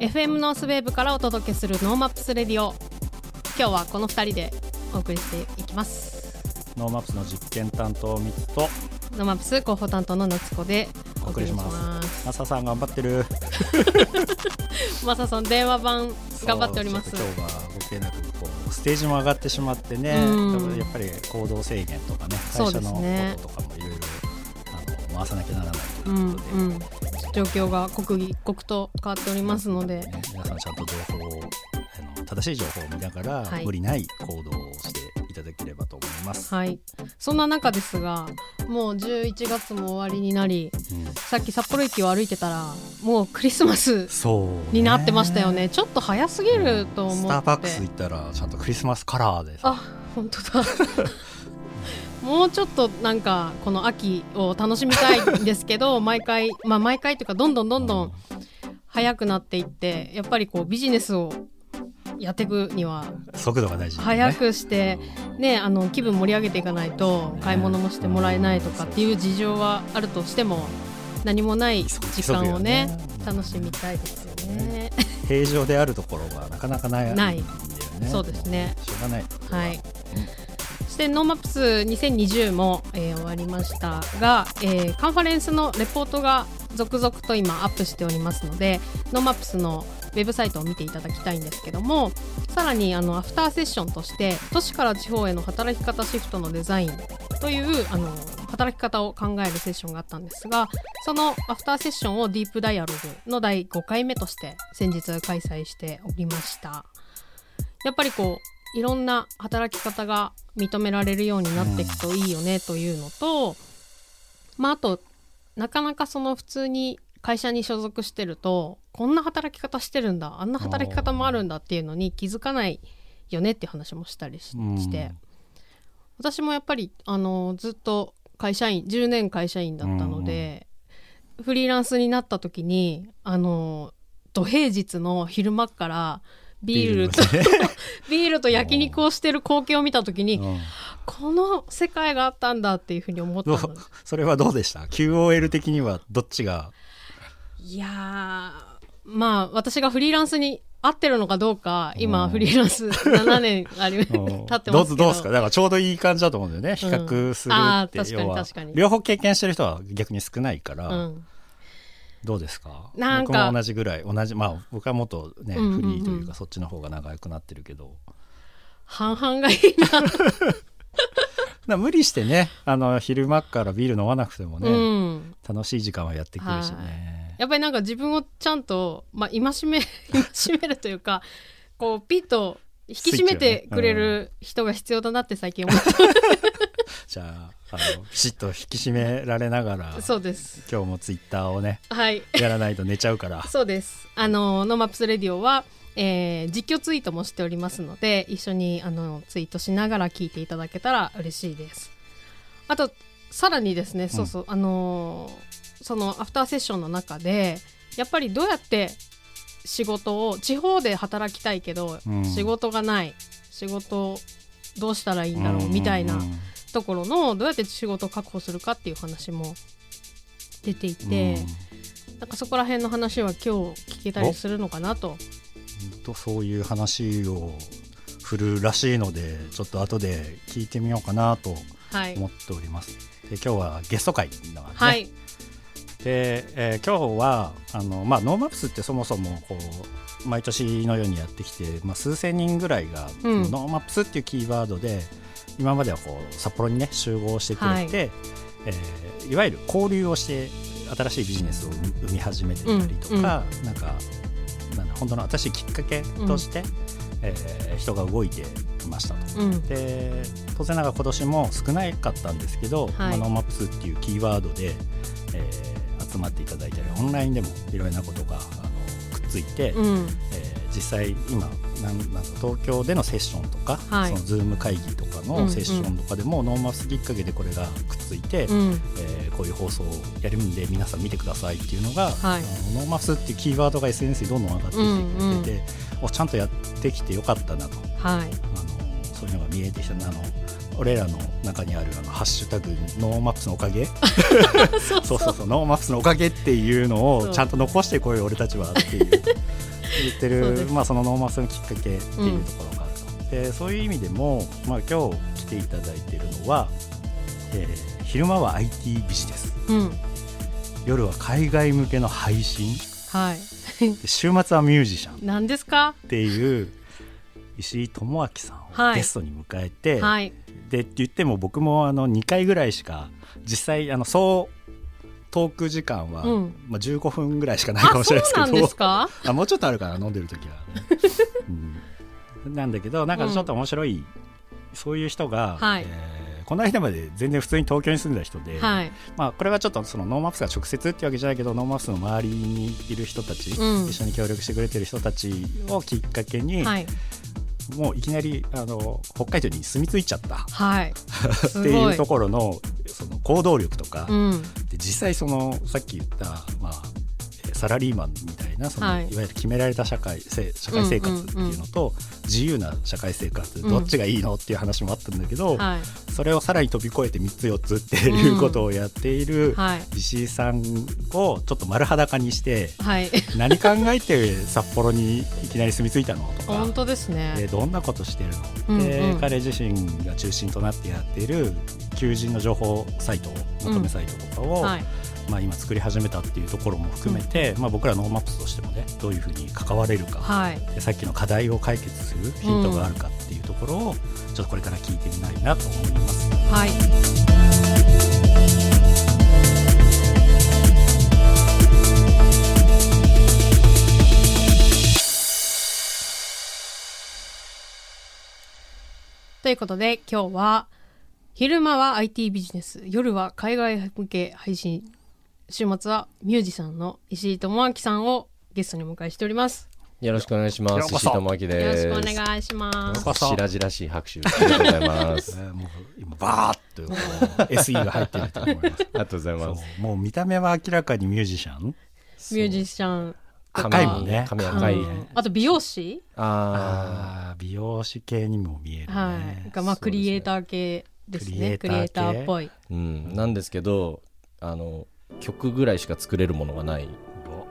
FM ノースウェーブからお届けする NoMaps Radio。今日はこの2人でお送りしていきます。 NoMaps の実験担当ミツと NoMaps 広報担当の夏子でお送りします。マサさん頑張ってる。マサさん電話番頑張っております。今日はステージも上がってしまってね、うん、やっぱり行動制限とかね会社のこととかもいろいろ回さなきゃならないということで、うんうん。状況が刻一刻と変わっておりますので、ね、皆さんちゃんと情報をあの正しい情報を見ながら、はい、無理ない行動をしていただければと思います。はい、そんな中ですがもう11月も終わりになり、うん、さっき札幌駅を歩いてたらもうクリスマスになってましたよね、ね、ちょっと早すぎると思って、うん、スターバックス行ったらちゃんとクリスマスカラーであ本当だ。もうちょっとなんかこの秋を楽しみたいんですけど 毎回まあ毎回というかどんどんどんどん速くなっていってやっぱりこうビジネスをやっていくには速度が大事、ね、早くしてねあの気分盛り上げていかないと買い物もしてもらえないとかっていう事情はあるとしても何もない時間をね、ね、楽しみたいですよね。平常であるところがなかなかない、ない、そうですね。しょうがない。はい。して NoMaps 2020も、えー、終わりましたが、えー、カンファレンスのレポートが続々と今アップしておりますので NoMaps のウェブサイトを見ていただきたいんですけどもさらにあのアフターセッションとして都市から地方への働き方シフトのデザインというあの働き方を考えるセッションがあったんですがそのアフターセッションをディープダイアログの第5回目として先日開催しておりました。やっぱりこういろんな働き方が認められるようになっていくといいよねというのと、うん、まああとなかなかその普通に会社に所属してるとこんな働き方してるんだあんな働き方もあるんだっていうのに気づかないよねっていう話もしたりし,、て。私もやっぱりあのずっと会社員10年会社員だったので、フリーランスになった時にあの土平日の昼間からビールと ビールと焼肉をしてる光景を見た時に、うん、この世界があったんだっていうふうに思った それはどうでした？QOL 的にはどっちがいやまあ私がフリーランスに合ってるのかどうか今フリーランス7年あり 経ってますけど。どうどうですか？だからちょうどいい感じだと思うんだよね。比較するって、うん、確かに確かに。両方経験してる人は逆に少ないから、うん。どうですか？なんか僕も同じぐらい同じまあ僕はもっとね、フリーというかそっちの方が長くなってるけど。半々がいいな。無理してねあの昼間からビール飲まなくてもね、うん、楽しい時間はやってくるしね、やっぱりなんか自分をちゃんと、まあ、戒め 戒めるというかこうピッと引き締めてくれる人が必要だなって 最近思って、じゃああのピシッと引き締められながらそうです。今日もツイッターをね、はい、やらないと寝ちゃうから。そうです。あの NoMaps Radio は、えー、実況ツイートもしておりますので一緒にあのツイートしながら聞いていただけたら嬉しいです。あとさらにですねそうそう、うん、あのー、そのアフターセッションの中でやっぱりどうやって仕事を地方で働きたいけど、うん、仕事がない仕事どうしたらいいんだろうみたいなところのどうやって仕事を確保するかっていう話も出ていて、なんかそこら辺の話は今日聞けたりするのかなと。とそういう話を振るらしいのでちょっと後で聞いてみようかなと思っております。はい、で今日はゲスト会なので、ね、はい、で、えー、今日はあの、まあ、 NoMaps ってそもそもこう毎年のようにやってきて、まあ、数千人ぐらいが、うん、 NoMaps っていうキーワードで今まではこう札幌にね集合してくれて、はい。えー、いわゆる交流をして新しいビジネスを生み始めてたりとか、うん、なんかなん本当の新しいきっかけとして、うん、えー、人が動いてましたと、うん、で当然ながら今年も少なかったんですけど、はい、まあ、 NoMaps っていうキーワードで、えー、集まっていただいたりオンラインでもいろいろなことがあのくっついて、うん、えー実際今なんなん東京でのセッションとか、はい、その Zoom 会議とかのセッションとかでも、うんうん、 NoMaps きっかけでこれがくっついて、うん、えー、こういう放送をやるんで皆さん見てくださいっていうのが、はい、 NoMaps っていうキーワードが SNS にどんどん上がってきてくれてて、うんうん、おちゃんとやってきてよかったなと、はい、あのそういうのが見えてきた。あの俺らの中にあるあのハッシュタグ NoMaps のおかげ？そうそう。そう NoMaps のおかげっていうのをちゃんと残してこい俺たちはっていう言ってるまあ、その NoMaps のきっかけっていうところがあると、うん、でそういう意味でも、まあ、今日来ていただいているのは、えー、昼間は IT ビジネス、うん、夜は海外向けの配信、はい、週末はミュージシャン。何ですか？っていう石井智明さんをゲストに迎えて、はい、でって言っても僕もあの2回ぐらいしか実際あのそうトーク時間は、うん、まあ、15分ぐらいしかないかもしれないですけどあ もうちょっとあるかな飲んでる時は、うん、なんだけどなんかちょっと面白い、うん、そういう人が、はい、えー、この間まで全然普通に東京に住んだ人で、はい、まあ、これはちょっとその NoMaps が直接っていうわけじゃないけど NoMaps の周りにいる人たち、一緒に協力してくれてる人たちをきっかけに、はいもういきなりあの北海道に住み着いちゃった、はい、っていうところのその行動力とか、うん、で実際そのさっき言った、まあ、サラリーマンみたいなその、はい、いわゆる決められた社会社会生活っていうのと、自由な社会生活どっちがいいのっていう話もあったんだけど、それをさらに飛び越えて3つ4つっていうことをやっている石井さんをちょっと丸裸にして、はい、何考えて札幌にいきなり住み着いたのとか本当ですね。でどんなことしてるの、で彼自身が中心となってやっている求人の情報サイトまとめサイトとかを、はいまあ、今作り始めたっていうところも含めて、うん、まあ、僕ら NoMaps としてもねどういうふうに関われるか、はい、でさっきの課題を解決するヒントがあるかっていうところを、ちょっとこれから聞いてみたいなと思います。はい。ということで今日は昼間は IT ビジネス夜は海外向け配信週末はミュージシャンの石井智明さんをゲストにお迎えしております。よろしくお願いします。石井智明です。よろしくお願いします。白々しい拍手ありがとうございます、えー、もう今バーッと SE が入ってると思います。ありがとうございます。もう見た目は明らかにミュージシャン。ミュージシャン赤い。もんね髪赤い、あと美容師？ああ美容師系にも見える、ね、はい。まあクリエイター系ですね。クリエイターっぽい、うん、なんですけどあの曲ぐらいしか作れるものがない。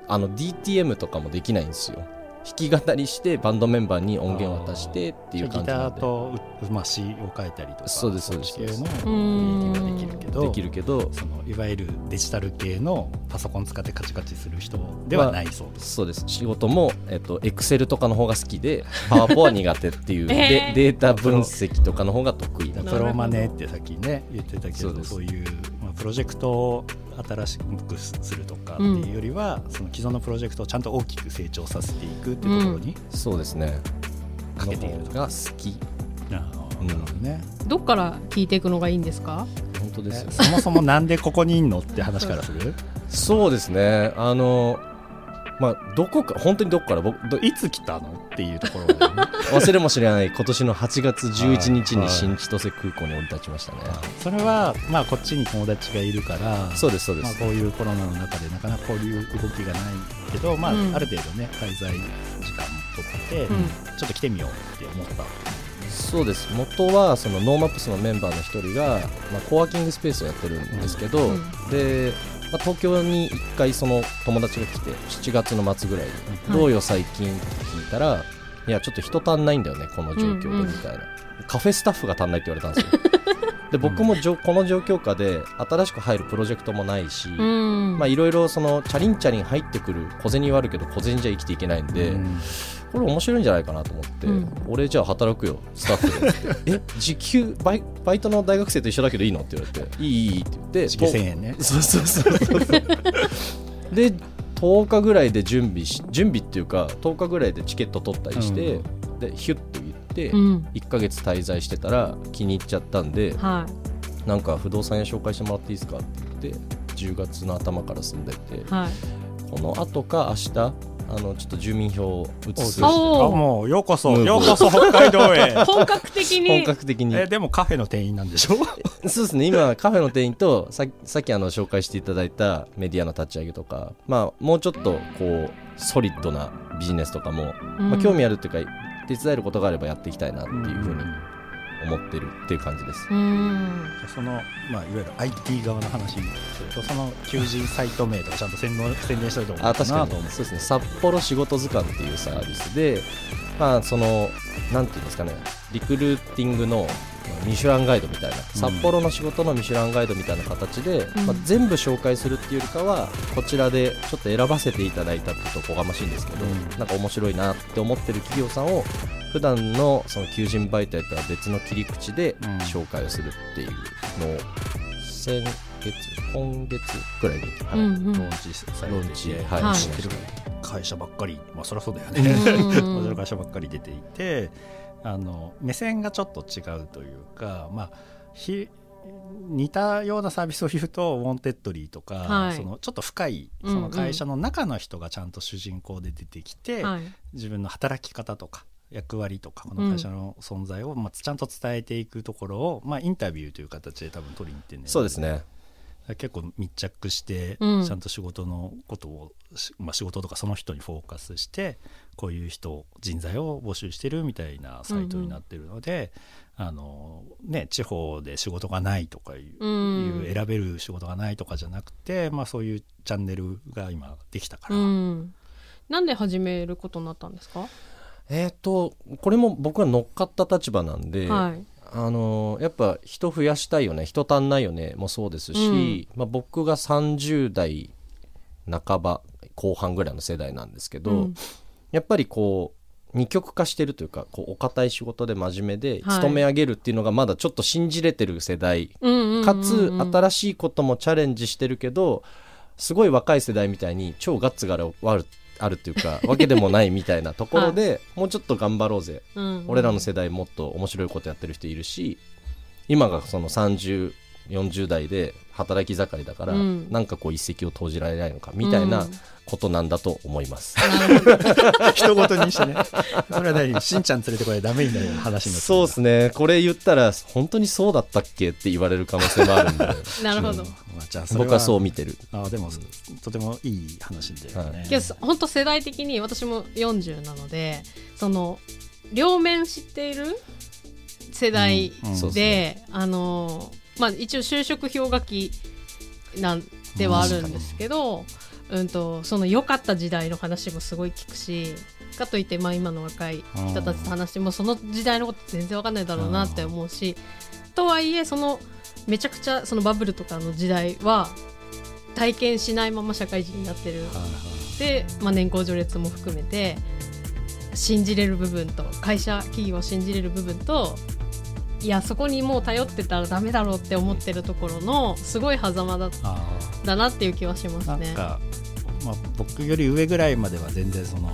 あの DTM とかもできないんですよ。弾き語りしてバンドメンバーに音源を渡してっていう感じで。ギターとうましを変えたりとかそうですそうです。系のクリエイティブができるけどできるけどそのいわゆるデジタル系のパソコン使ってカチカチする人ではないそうです、そうです。仕事も、えっと、エクセルとかの方が好きでパワポは苦手っていう、えー、でデータ分析とかの方が得意。プロマネってさっきね言ってたけどそういう、まあ、プロジェクトを新しくするとかっていうよりは、うん、その既存のプロジェクトをちゃんと大きく成長させていくっていうところに、うん、そうですね。かけているが好き。なるほどね、どっから聞いていくのがいいんですか？本当ですよ、そもそもなんでここにいんのって話からする？そうですね。あのまあ、どこか本当にどこから僕いつ来たのっていうところ、ね、忘れもしれない今年の8月11日に新千歳空港に降り立ちましたね、それは、まあ、こっちに友達がいるからそうですそうです、まあ、こういうコロナの中でなかなかこういう動きがないけど、まあ、うん、ある程度ね滞在時間も取って、うん、ちょっと来てみようって思った。そうです。元はその NoMaps のメンバーの一人が、まあ、コワーキングスペースをやってるんですけど、うん、でまあ、東京に1回その友達が来て7月の末ぐらいに「どうよ最近」って聞いたら「い。やちょっと人足んないんだよねこの状況で」みたいな、カフェスタッフが足んないって言われたんですよ。で僕もじょこの状況下で新しく入るプロジェクトもないしいろいろチャリンチャリン入ってくる小銭はあるけど小銭じゃ生きていけないんで、これ面白いんじゃないかなと思って、うん、俺じゃあ働くよスタッフで。え時給バイバイトの大学生と一緒だけどいいの？って言われていいいいって言って時給1000円ね。そうそうそうそう で10日ぐらいで準備し準備っていうか10日ぐらいでチケット取ったりして、うん、でヒュッと言って、うん、1か月滞在してたら気に入っちゃったんで、はい、なんか不動産屋紹介してもらっていいですか？って言って10月の頭から住んでて、はい、この後か明日あのちょっと住民票を移す。あもうようこそようこそ北海道へ。本格的に。本格的に。えでもカフェの店員なんでしょ？そうですね。今カフェの店員とささっきあの紹介していただいたメディアの立ち上げとかまあもうちょっとこうソリッドなビジネスとかも、うん、まあ、興味あるっていうか手伝えることがあればやっていきたいなっていうふうに思ってるっていう感じです。その、まあ、いわゆる IT 側の話するとその求人サイト名とかちゃんと宣伝宣伝したいと思う。あ確かに。そうですね。札幌仕事図鑑っていうサービスでまあそのなんていうんですかね。リクルーティングのミシュランガイドみたいな、札幌の仕事のミシュランガイドみたいな形で、うん、まあ、全部紹介するっていうよりかはこちらでちょっと選ばせていただいたっていうとおこがましいんですけど、うん、なんか面白いなって思ってる企業さんを普段のその求人媒体とは別の切り口で紹介をするっていうのを先月今月ぐらいに、はい、ローンチされてはい、はい、知ってる。会社ばっかり。まあそりゃそうだよね、うん、会社ばっかり出ていてあの目線がちょっと違うというか、まあ、ひ似たようなサービスを言うと Wantedly とか、はい、そのちょっと深いその会社の中の人がちゃんと主人公で出てきて、うんうん、自分の働き方とか役割とかこの会社の存在を、まあ、ちゃんと伝えていくところを、まあ、インタビューという形で多分取りに行ってんそうですね。結構密着して、ちゃんと仕事のことを、まあ、仕事とかその人にフォーカスしてこういう人人材を募集してるみたいなサイトになってるので、うんうん、あのね、地方で仕事がないとかいう,、いう選べる仕事がないとかじゃなくて、まあ、そういうチャンネルが今できたから。うん、なんで始めることになったんですか？えっ、とこれも僕は乗っかった立場なんで、はい、あのやっぱ人増やしたいよね人足んないよねもそうですし、うん、まあ、僕が30代半ば後半ぐらいの世代なんですけど、うん、やっぱりこう二極化してるというかこうお堅い仕事で真面目で勤め上げるっていうのがまだちょっと信じれてる世代、かつ新しいこともチャレンジしてるけどすごい若い世代みたいに超ガッツがあるあるっていうか わけでもないみたいなところで、もうちょっと頑張ろうぜ、うんうん、俺らの世代もっと面白いことやってる人いるし今がその3040代で働き盛りだから、うん、なんかこう一石を投じられないのかみたいなことなんだと思います。人ごとにしてね。それは何しんちゃん連れてこれダメになる話になそうですね。これ言ったら本当にそうだったっけって言われる可能性もあるんで。なるほど。まあ、じゃあ僕はそう見てる。あでも、とてもいい話で、ね。はい、本当世代的に私も40なので、その両面知っている世代で、うんうん、あのまあ一応就職氷河期なんではあるんですけど。うんと、その良かった時代の話もすごい聞くしかといって、まあ、今の若い人たちと話してもその時代のこと全然わかんないだろうなって思うしとはいえそのめちゃくちゃそのバブルとかの時代は体験しないまま社会人になってる、で、まあ、年功序列も含めて信じれる部分と会社企業を信じれる部分といやそこにもう頼ってたらダメだろうって思ってるところのすごい狭間だだなっていう気はしますね。まあ、僕より上ぐらいまでは全然その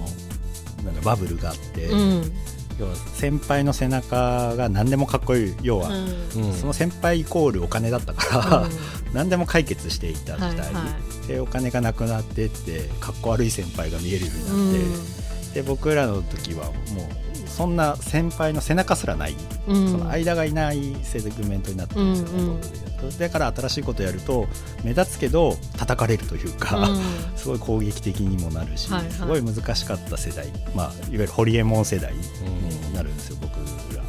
なんかバブルがあって、うん、要は先輩の背中が何でもかっこいい要は、うん、その先輩イコールお金だったから、うん、何でも解決していた時代、はいはい、でお金がなくなってってかっこ悪い先輩が見えるようになって、で僕らの時はもうそんな先輩の背中すらない、うん、その間がいないセグメントになってるんですよ、うんうん、だから新しいことやると目立つけど叩かれるというか、うん、すごい攻撃的にもなるし、はいはい、すごい難しかった世代、まあ、いわゆるホリエモン世代になるんですよ、僕ら。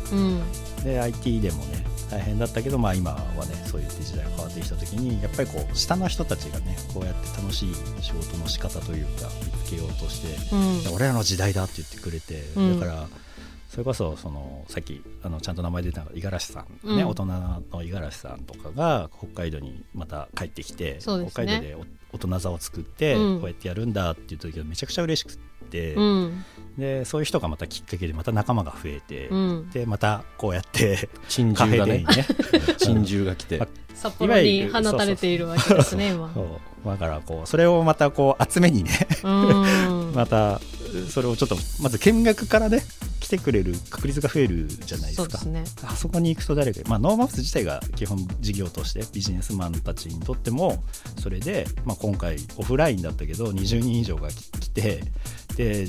で IT でもね大変だったけど、まあ、今はねそういった時代が変わってきた時にやっぱりこう下の人たちがねこうやって楽しい仕事の仕方というか見つけようとして、うん、俺らの時代だって言ってくれて、だからそれこそそのさっきあのちゃんと名前出た五十嵐さん、ね、うん、大人の五十嵐さんとかが北海道にまた帰ってきて、ね、北海道で大人座を作って、こうやってやるんだっていう時はめちゃくちゃ嬉しくて、うん、でそういう人がまたきっかけでまた仲間が増えて、うん、でまたこうやって珍獣 がね。珍獣が来て、札幌に放たれているわけですね今だからこうそれをまたこう集めにね またそれをちょっとまず見学からね来てくれる確率が増えるじゃないですか。すね、あそこに行くと誰か、まあ、 NoMaps 自体が基本事業としてビジネスマンたちにとってもそれで、まあ、今回オフラインだったけど20人以上が来てで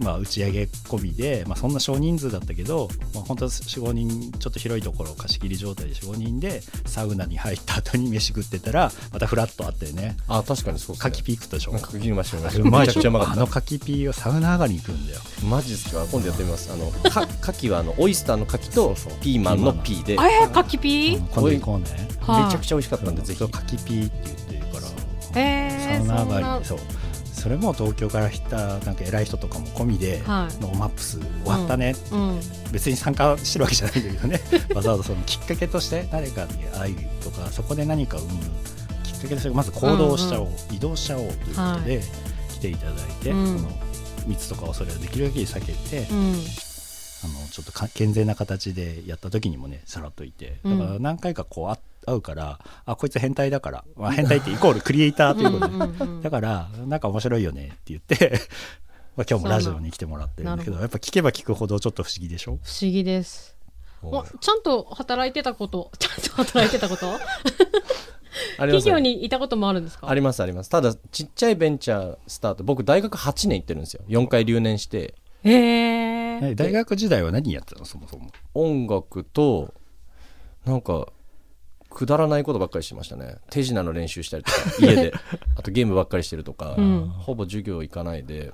まあ、打ち上げ込みで、まあ、そんな少人数だったけど、まあ、本当45人ちょっと広いところ貸し切り状態で45人でサウナに入った後に飯食ってたらまたフラッとあってね。あ確かにそうですね。牡蠣ピークとでしょ牡蠣ましうまいでしょあの牡蠣ピーはサウナ上がりに行くんだよ。マジですか？今度やってみます。あのか牡蠣はあのオイスターの牡蠣とピーマンのピーで。えー、牡蠣ピー、うん、今度行こうね。めちゃくちゃ美味しかったんでぜひ。牡蠣ピーって言ってるから。えー、サウナ上がりそうそれも東京から来たなんか偉い人とかも込みで、はい、 NoMaps 終わったね、うん。うん、別に参加してるわけじゃないんだけどね。わざわざそのきっかけとして誰かに会うとかそこで何か生むきっかけとしてまず行動しちゃおう、うんうん、移動しちゃおうということで、来ていただいて、うん、その密とか恐れをできるだけ避けて、あのちょっと健全な形でやった時にもねさらっといて。だから何回かこう会うからあこいつ変態だから、まあ、変態ってイコールクリエイターということで。だからなんか面白いよねって言って まあ今日もラジオに来てもらってるんだけどやっぱ聞けば聞くほどちょっと不思議でしょ？不思議です。ちゃんと働いてたこと ちゃんと働いてたこと？企業にいたこともあるんですか？ありますあります。ただちっちゃいベンチャースタート僕大学8年行ってるんですよ。4回留年して。へえ大学時代は何やってたの？そもそも。音楽となんかくだらないことばっかりしてましたね。手品の練習したりとか家で。あとゲームばっかりしてるとか、うん、ほぼ授業行かないでっ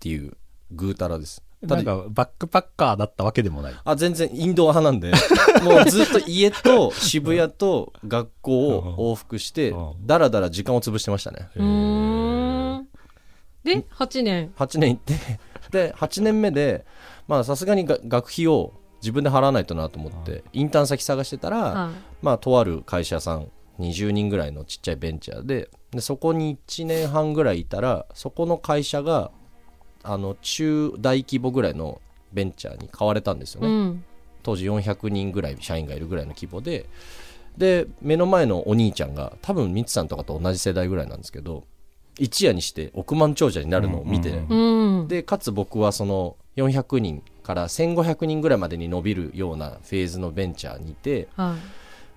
ていうぐうたらです。なんかバックパッカーだったわけでもない。あ全然インドア派なんで。もうずっと家と渋谷と学校を往復してだらだら時間を潰してましたね。で8年。8年行ってで8年目でまあさすがに学費を自分で払わないとなと思ってインターン先探してたら、まあとある会社さん20人ぐらいのちっちゃいベンチャーででそこに1年半ぐらいいたらそこの会社があの中大規模ぐらいのベンチャーに買われたんですよね、うん、当時400人ぐらい社員がいるぐらいの規模で。で目の前のお兄ちゃんが多分ミツさんとかと同じ世代ぐらいなんですけど一夜にして億万長者になるのを見て、うん。うん、でかつ僕はその400人から1500人ぐらいまでに伸びるようなフェーズのベンチャーにいて、は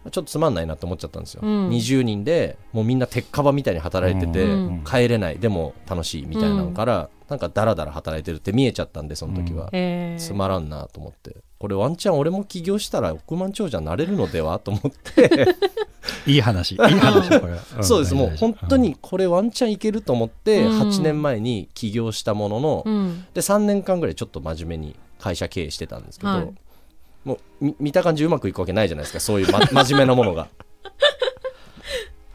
い、ちょっとつまんないなと思っちゃったんですよ、うん、20人でもうみんな鉄火場みたいに働いてて、うん、帰れない。でも楽しいみたいなのから、なんかダラダラ働いてるって見えちゃったんでその時は、つまらんなと思って。これワンチャン俺も起業したら億万長者になれるのではと思って。いい話。いい話これ、うん、そうです。もう本当にこれワンチャンいけると思って8年前に起業したものの、うん、で3年間ぐらいちょっと真面目に会社経営してたんですけど、はい、もう見た感じうまくいくわけないじゃないですかそういう、ま、真面目なものが。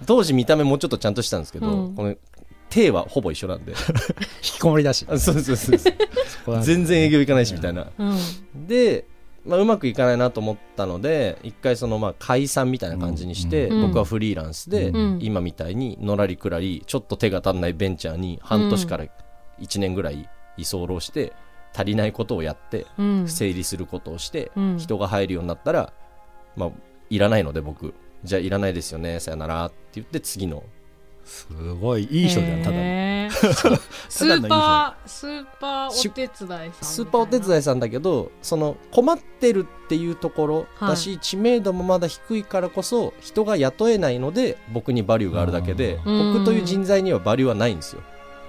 当時見た目もうちょっとちゃんとしたんですけど、うん、この手はほぼ一緒なんで。引きこもりだし。そうそうそうそう。全然営業行かないしみたいな、うん、で、まあ、うまくいかないなと思ったので一回そのまあ解散みたいな感じにして、うん、僕はフリーランスで、うん、今みたいにのらりくらりちょっと手が足んないベンチャーに半年から1年ぐらい居候して足りないことをやって、整理することをして、人が入るようになったら、まあ、いらないので僕じゃあいらないですよねさよならって言って次の。すごいいい人じゃんただの。スーパースーパーお手伝いさんスーパーお手伝いさんだけどその困ってるっていうところだし、はい、知名度もまだ低いからこそ人が雇えないので僕にバリューがあるだけで僕という人材にはバリューはないんですよ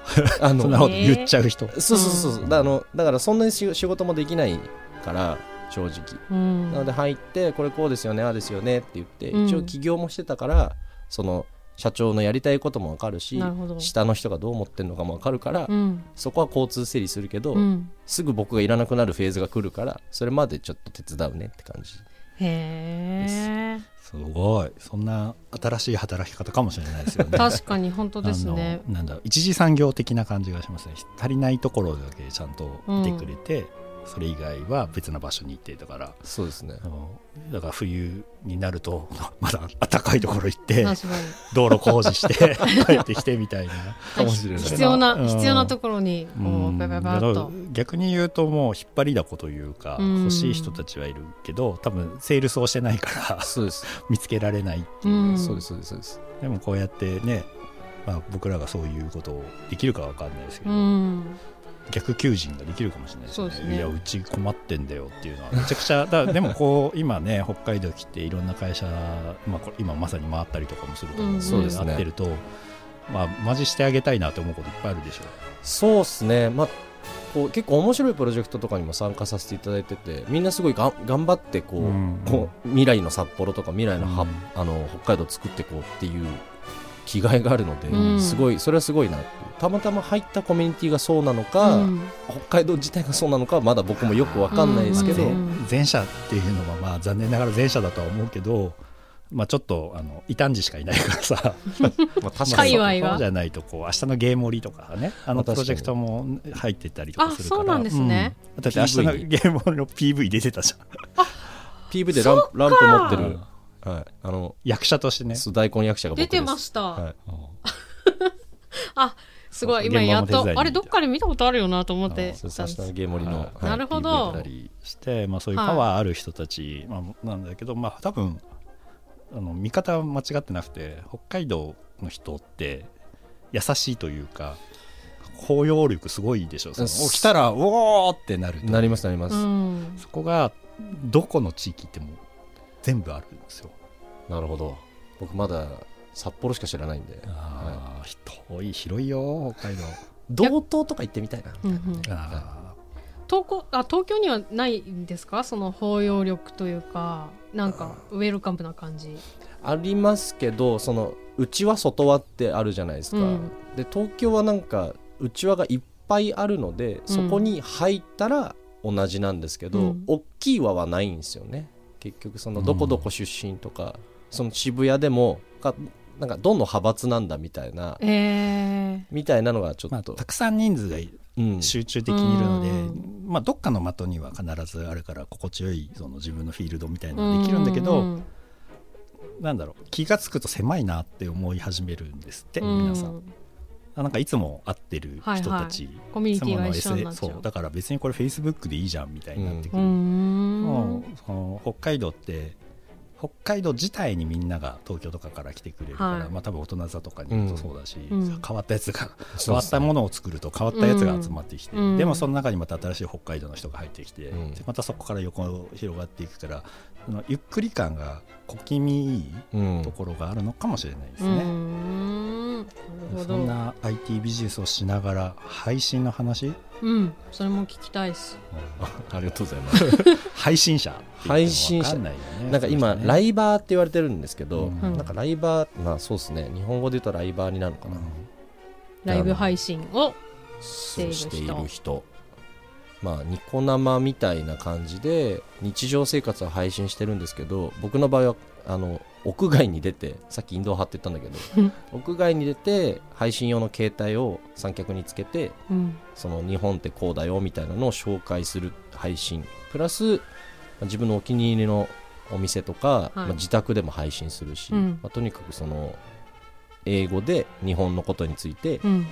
あのそんなこと言っちゃう人、そうそうそうだあのだからそんなに仕事もできないから正直、うん、なので入ってこれこうですよねああですよねって言って一応起業もしてたからその社長のやりたいことも分かるし下の人がどう思ってるのかも分かるから、うん、そこは交通整理するけど、うん、すぐ僕がいらなくなるフェーズが来るからそれまでちょっと手伝うねって感じへえすごい。そんな新しい働き方かもしれないですよね。確かに本当ですね。なんだ一次産業的な感じがしますね。足りないところだけちゃんと見てくれて、うんそれ以外は別な場所に行ってだから。そうですね。だから冬になると まだ暖かいところ行って道路工事して 帰ってきてみたいな。かもしれな。い必要な、必要なところにこうバババッと。逆に言うともう引っ張りだこというか欲しい人たちはいるけど多分セールスをしてないからそうです。見つけられないっていう。そうですそうですそうです。でもこうやってねまあ、僕らがそういうことをできるかわかんないですけど、逆求人ができるかもしれないですね。すね。いやうち困ってんだよっていうのは。めちゃくちゃだでもこう 今ね北海道来ていろんな会社、まあ、今まさに回ったりとかもすると思うので、うん、会ってると、まあ、マジしてあげたいなと思うこといっぱいあるでしょう。そうですね、まあ、こう結構面白いプロジェクトとかにも参加させていただいててみんなすごいが頑張ってこううん、こう未来の札幌とか未来の,、は、うん、あの北海道作っていこうっていう気概があるので、うん、すごいそれはすごいなたまたま入ったコミュニティがそうなのか、北海道自体がそうなのかまだ僕もよく分かんないですけど、前者っていうのはまあ残念ながら前者だとは思うけどまあ、ちょっとあの異端児しかいないからさ。まあ確かに。そうじゃないとこう明日のゲーム盛りとかねあのプロジェクトも入ってたりとかするから。そうなんですね、うん、だって明日のゲーム盛りの PV 出てたじゃん。PV でランランプ持ってる、はい、あの役者としてね。大根役者が出てました、はい、あすごい今やっとあれどっかで見たことあるよなと思って。明日のゲーム盛りの、はい、なるほど。して、まあ、そういうパワーある人たち、まあ、なんだけど、まあ、多分あの見方は間違ってなくて北海道の人って優しいというか包容力すごいでしょその来たらおおってなるなりますなります、そこがどこの地域っても全部あるんですよ。なるほど。僕まだ札幌しか知らないんで。あ、はい、遠い広いよ北海道。道東とか行ってみたいな、うんうん、あ東京あ東京にはないんですか？その包容力というかなんかウェルカムな感じ。ありますけどその内輪外輪ってあるじゃないですか、うん、で東京はなんか内輪がいっぱいあるのでそこに入ったら同じなんですけど、うん、大きい輪はないんですよね結局そのどこどこ出身とか、うん、その渋谷でもかなんかどんどん派閥なんだみたいな、えー、みたいなのがちょっと、まあ、たくさん人数が集中的にいるので、うん、まあ、どっかの的には必ずあるから心地よいその自分のフィールドみたいなのができるんだけど、うん、なんだろう気が付くと狭いなって思い始めるんですって、皆さん。なんかいつも会ってる人たち、はい。はい、コミュニティが一緒になっそうだから別にこれフェイスブックでいいじゃんみたいになってくる、うん、もうその北海道って北海道自体にみんなが東京とかから来てくれるから、はい、まあ多分大人座とかにもそうだし、うん、変わったやつが変わったものを作ると変わったやつが集まってきて、うん、でもその中にまた新しい北海道の人が入ってきて、うん、またそこから横広がっていくからゆっくり感が小気味いいところがあるのかもしれないですね。そんな IT ビジネスをしながら配信の話？うん。それも聞きたいです、ありがとうございます。配信者配信者。なんか今、ライバーって言われてるんですけど、なんかライバーまあそうですね。日本語で言うとライバーになるのかな、ライブ配信をしている人まあニコ生みたいな感じで日常生活を配信してるんですけど僕の場合はあの屋外に出てさっきインド派って言ったんだけど屋外に出て配信用の携帯を三脚につけて、うん、その日本ってこうだよみたいなのを紹介する配信。プラス自分のお気に入りのお店とか、はい、まあ、自宅でも配信するし、うん、まあ、とにかくその英語で日本のことについて、うん、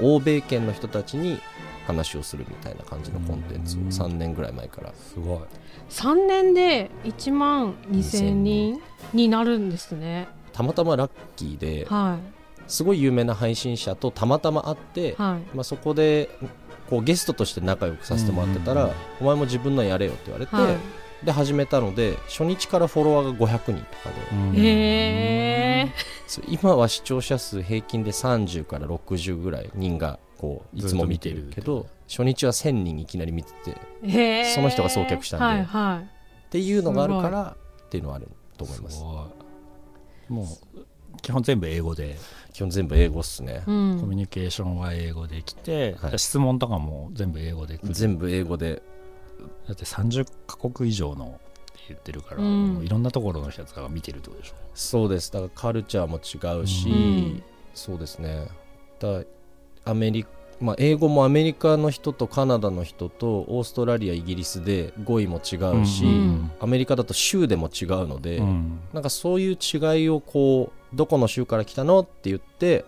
欧米圏の人たちに話をするみたいな感じのコンテンツを3年ぐらい前から。すごい。3年で1万2000人。になるんですね。たまたまラッキーで、はい、すごい有名な配信者とたまたま会って、はい、まあ、そこでこうゲストとして仲良くさせてもらってたら、お前も自分のやれよって言われて、はい、で始めたので初日からフォロワーが500人とかで、へ今は視聴者数平均で30から60ぐらい人がこういつも見てるけど初日は1000人いきなり見ててその人が送客したんで、はいはい、っていうのがあるからっていうのはあると思います。もう基本全部英語で。基本全部英語っすね、うん、コミュニケーションは英語で来て、はい、質問とかも全部英語で全部英語で。だって30か国以上の言ってるから、うん、いろんなところの人が見てるってことでしょ。そうです。だからカルチャーも違うし、うん、そうですね。だアメリカまあ、英語もアメリカの人とカナダの人とオーストラリアイギリスで語彙も違うし、うん、アメリカだと州でも違うので、うん、なんかそういう違いをこうどこの州から来たのって言って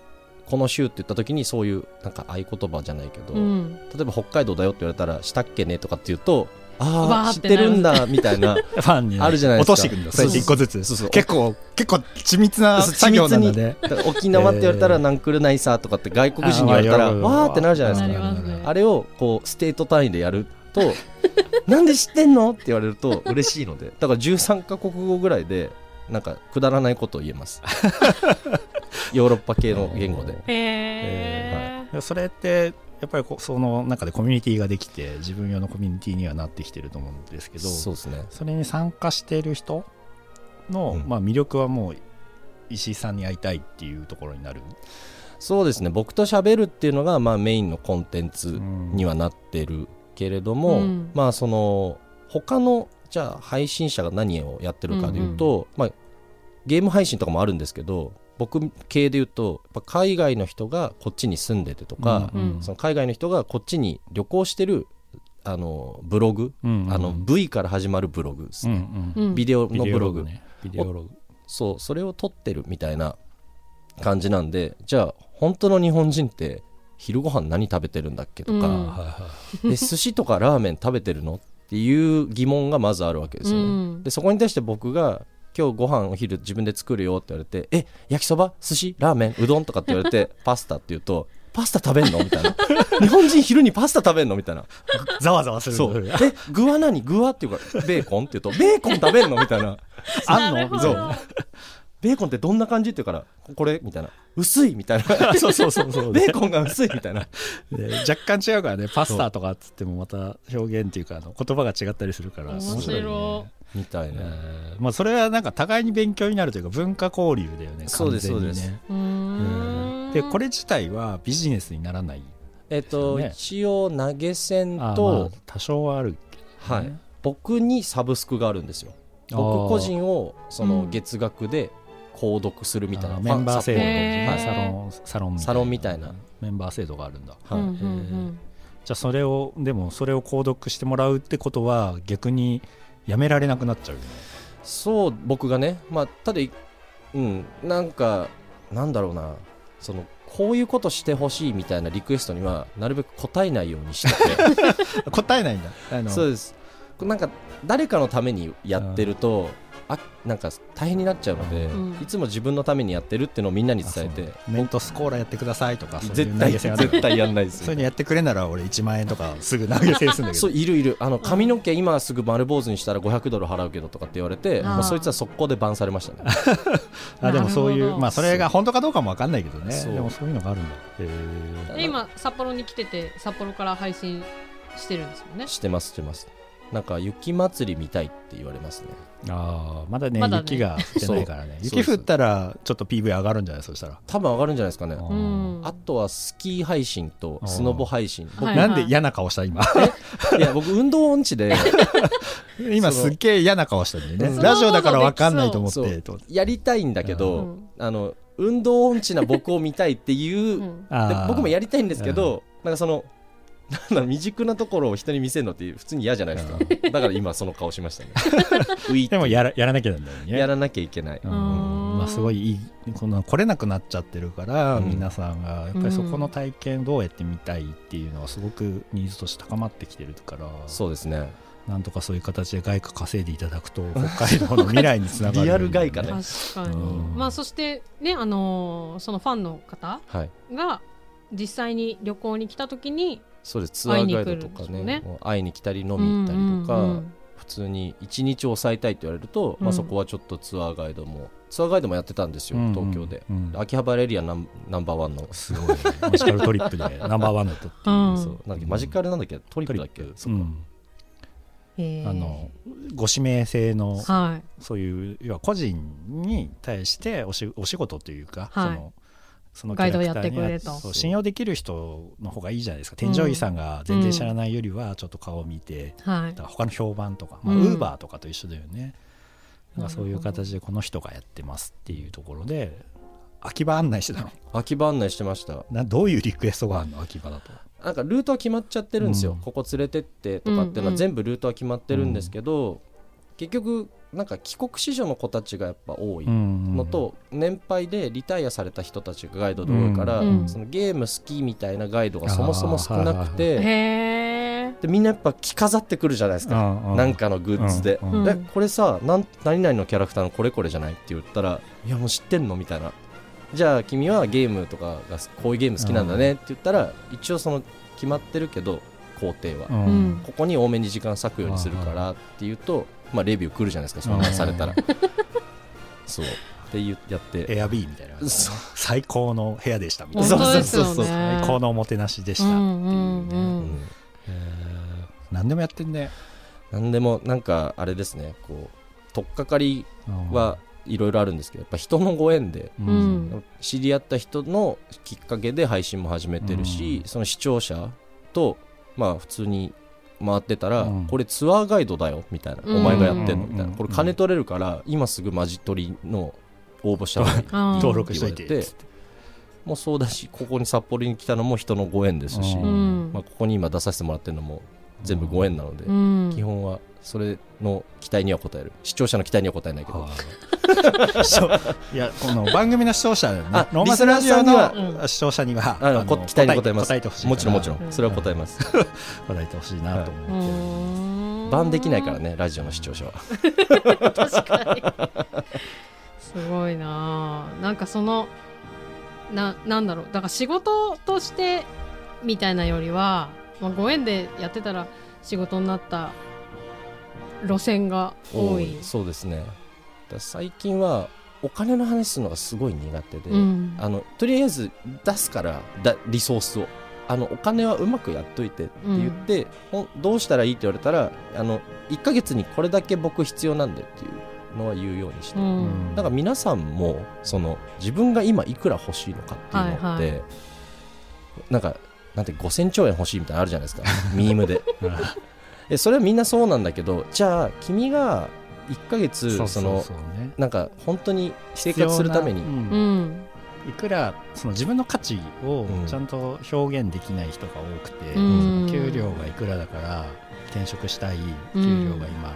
この州って言った時にそういうなんか合言葉じゃないけど、うん、例えば北海道だよって言われたらしたっけねとかって言うとああ知ってるんだみたいな。ファンに、あるじゃないですか。落としていくんだそれ一個ずつ。そうそう。結構結構緻密な作業なんだね。沖縄って言われたら「なんくるないさ」とかって外国人に言われたらわーってなるじゃないですか。あれをこうステート単位でやると なんで知ってんのって言われると嬉しいので。だから13か国語ぐらいでなんかくだらないことを言えます。ヨーロッパ系の言語で。へえそれってやっぱりその中でコミュニティができて自分用のコミュニティにはなってきてると思うんですけどそうですね。それに参加している人の、うん、まあ、魅力はもう石井さんに会いたいっていうところになる？そうですね。僕と喋るっていうのが、まあ、メインのコンテンツにはなってるけれども、うん、まあその他のじゃあ配信者が何をやってるかでいうと、うんうん、まあ、ゲーム配信とかもあるんですけど僕系で言うと海外の人がこっちに住んでてとか、うんうん、その海外の人がこっちに旅行してるあのブログ、うんうん、あの V から始まるブログですね、うん。うん、ビデオのブログ。ビデオログ、ね、そうそれを撮ってるみたいな感じなんでじゃあ本当の日本人って昼ご飯何食べてるんだっけとか、うん、で寿司とかラーメン食べてるのっていう疑問がまずあるわけですよね、うん、でそこに対して僕が今日ご飯お昼自分で作るよって言われてえ焼きそば？寿司？ラーメン？うどんとかって言われて パスタって言うとパスタ食べんの？みたいな。日本人昼にパスタ食べんの？みたいな。ざわざわするそう。え具は何？具はっていうかベーコンって言うとベーコン食べんの？みたいな。あんの？そう。ベーコンってどんな感じって言うからこれ？みたいな。薄い？みたいな。そうそうそうそう、ベーコンが薄い？みたいな。若干違うからね。パスタとかっつってもまた表現っていうかあの言葉が違ったりするから。面白い、ね、みたいな、えー、まあ、それはなんか互いに勉強になるというか文化交流だよねそうですそうです。でこれ自体はビジネスにならない、ね、えっと一応投げ銭と、まあ、多少はある、ね、はい。僕にサブスクがあるんですよ。僕個人をその月額で購読するみたいな、メンバー制度、はい、サロンサロンサロンみたいな。メンバー制度があるんだ、はい、うんうんうん、じゃあそれをでもそれを購読してもらうってことは逆にやめられなくなっちゃうそう僕がね。まあただうん。なんかなんだろうな。そのこういうことしてほしいみたいなリクエストにはなるべく答えないようにしてて。答えないんだ。そうです。なんか誰かのためにやってると、あなんか大変になっちゃうので、うん、いつも自分のためにやってるっていうのをみんなに伝えてメントスコーラやってくださいとか絶対絶対やんないですそういうのやってくれなら俺1万円とかすぐ投げ銭するんだけど。そういるいるあの髪の毛今すぐ丸坊主にしたら500ドル払うけどとかって言われてもうそいつは速攻でバンされましたね。あでもそういうまあそれが本当かどうかも分かんないけどね。でもそういうのがあるんだ。今札幌に来てて札幌から配信してるんですよね。してますしてますなんか雪祭り見たいって言われますね。ああまだねまだね。雪が降ってないからね。雪降ったらちょっと PV 上がるんじゃないそしたら。多分上がるんじゃないですかね。あとはスキー配信とスノボ配信。僕なんで嫌な顔した今？いや僕運動音痴で。今すっげえ嫌な顔したんでね。ラジオだから分かんないと思って。やりたいんだけどあの運動音痴な僕を見たいっていう、僕もやりたいんですけど、なんかそのなんだ未熟なところを人に見せるのって普通に嫌じゃないですか、だから今その顔しましたね。でもやらやらなきゃなんだよね。やらなきゃいけない、まあ、すごいいいこの来れなくなっちゃってるから、うん、皆さんがやっぱりそこの体験どうやって見たいっていうのはすごくニーズとして高まってきてるから。そうですね。なんとかそういう形で外貨稼いでいただくと北海道の未来につながるリアル外貨ね。確かに、まあそしてねあのー、そのファンの方が実際に旅行に来た時にそうです。ツアーガイドとかねね。会いに来たり飲み行ったりとか、うんうんうん、普通に1日抑えたいって言われると、うん、まあ、そこはちょっとツアーガイドもツアーガイドもやってたんですよ、うんうん、東京で、うん、秋葉原エリアナンナンバーワンの。すごい、ね、マジカルトリップで ナンバーワンだったっていう、そう。なんマジカルなんだっけトリップだっけそっか、あのご指名制の、はい、そういう要は個人に対しておしお仕事というか、はい、そのそのガイドをやってくれと。信用できる人の方がいいじゃないですか。添乗員さんが全然知らないよりはちょっと顔を見て、うん、他の評判とかウーバーとかと一緒だよね、うん、なんかそういう形でこの人がやってますっていうところで秋葉案内してたの。秋葉案内してました。などういうリクエストがあるの？秋葉だと。なんかルートは決まっちゃってるんですよ、うん、ここ連れてってとかっていうのは全部ルートは決まってるんですけど、結局なんか帰国子女の子たちがやっぱ多いのと、年配でリタイアされた人たちがガイドで多いから、そのゲーム好きみたいなガイドがそもそも少なくてでみんなやっぱ着飾ってくるじゃないですか。なんかのグッズで「えこれさ何何々のキャラクターのこれこれじゃない?」って言ったら「いやもう知ってんの?」みたいな「じゃあ君はゲームとかがこういうゲーム好きなんだね」って言ったら一応その決まってるけど工程は、ここに多めに時間割くようにするからっていうとまあ、レビュー来るじゃないですかそん。なされたら。そう。って言やって。エアビーみたいな、ね、最高の部屋でしたみたいな。そうそうそう最高のおもてなしでした。っていうね、何でもやってんね。何でもなんかあれですね。こう取っかかりはいろいろあるんですけどやっぱ人のご縁で、うん、知り合った人のきっかけで配信も始めてるし、うん、その視聴者とまあ普通に回ってたら、うん、これツアーガイドだよみたいな、お前がやってんのみたいな、これ金取れるから今すぐマジ取りの応募したら登録しといて。もうそうだしここに札幌に来たのも人のご縁ですし、まあ、ここに今出させてもらってるのも全部ご縁なので、基本はそれの期待には応える。視聴者の期待には応えないけど。いやこの番組の視聴者、ね、ローマスラジオの視聴者には、あの期待に応えます。もちろんもちろん。それは答えます。答えてほしいなと思って、バンできないからねラジオの視聴者は。確かに。すごいな。なんかそのななんだろう。だから仕事としてみたいなよりは、まあ、ご縁でやってたら仕事になった路線が多い。そうですね。最近はお金の話するのがすごい苦手で、うん、あのとりあえず出すからだリソースを。あのお金はうまくやっといてって言って、うん、どうしたらいいって言われたらあの1か月にこれだけ僕必要なんでっていうのは言うようにして、うん、だから皆さんもその自分が今いくら欲しいのかっていうのって、はいはい、なんかなんて5000兆円欲しいみたいなのあるじゃないですか。ミームで えそれはみんなそうなんだけどじゃあ君が1か月そのなんか本当に生活するために、うん、いくらその自分の価値をちゃんと表現できない人が多くて、うん、給料がいくらだから転職したい。給料が今、まあ、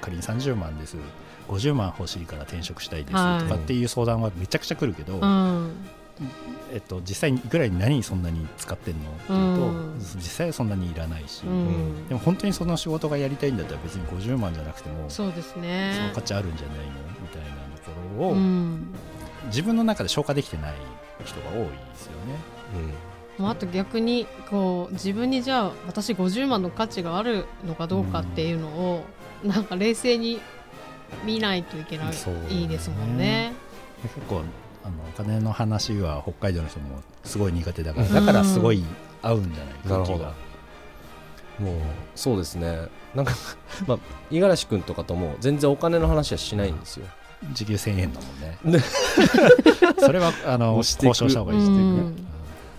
仮に30万です。50万欲しいから転職したいですとかっていう相談はめちゃくちゃ来るけど、えっと、実際にいくらに何そんなに使ってんのっていうと、うん、実際はそんなにいらないし、うん、でも本当にその仕事がやりたいんだったら別に50万じゃなくてもそうですね。その価値あるんじゃないのみたいなところを、うん、自分の中で消化できてない人が多いですよね。うん、あと逆にこう自分にじゃあ私50万の価値があるのかどうかっていうのを、なんか冷静に見ないといけない、いいですもんね。結構あのお金の話は北海道の人もすごい苦手だからだからすごい合うんじゃない空気が。もうそうですね。なんか まあ五十嵐君とかとも全然お金の話はしないんですよ、時給1000円だもんね。それはあの交渉した方がいいして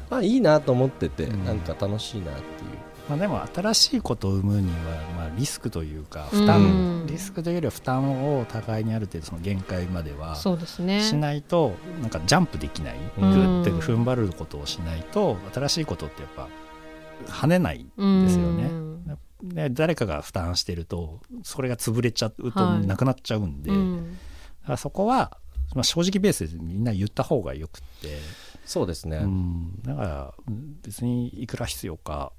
まあいいなと思ってて、うん、なんか楽しいなっていうまあ、でも新しいことを生むには、まあ、リスクというか負担、うん、リスクというよりは負担を互いにある程度その限界まではそうです、ね、しないとなんかジャンプできない、うん、ぐって踏ん張ることをしないと新しいことってやっぱ跳ねないんですよね。で誰かが負担してるとそれが潰れちゃうとなくなっちゃうんで、はいうん、そこは、まあ、正直ベースでみんな言った方がよくって。そうですね、うん、だから別にいくら必要か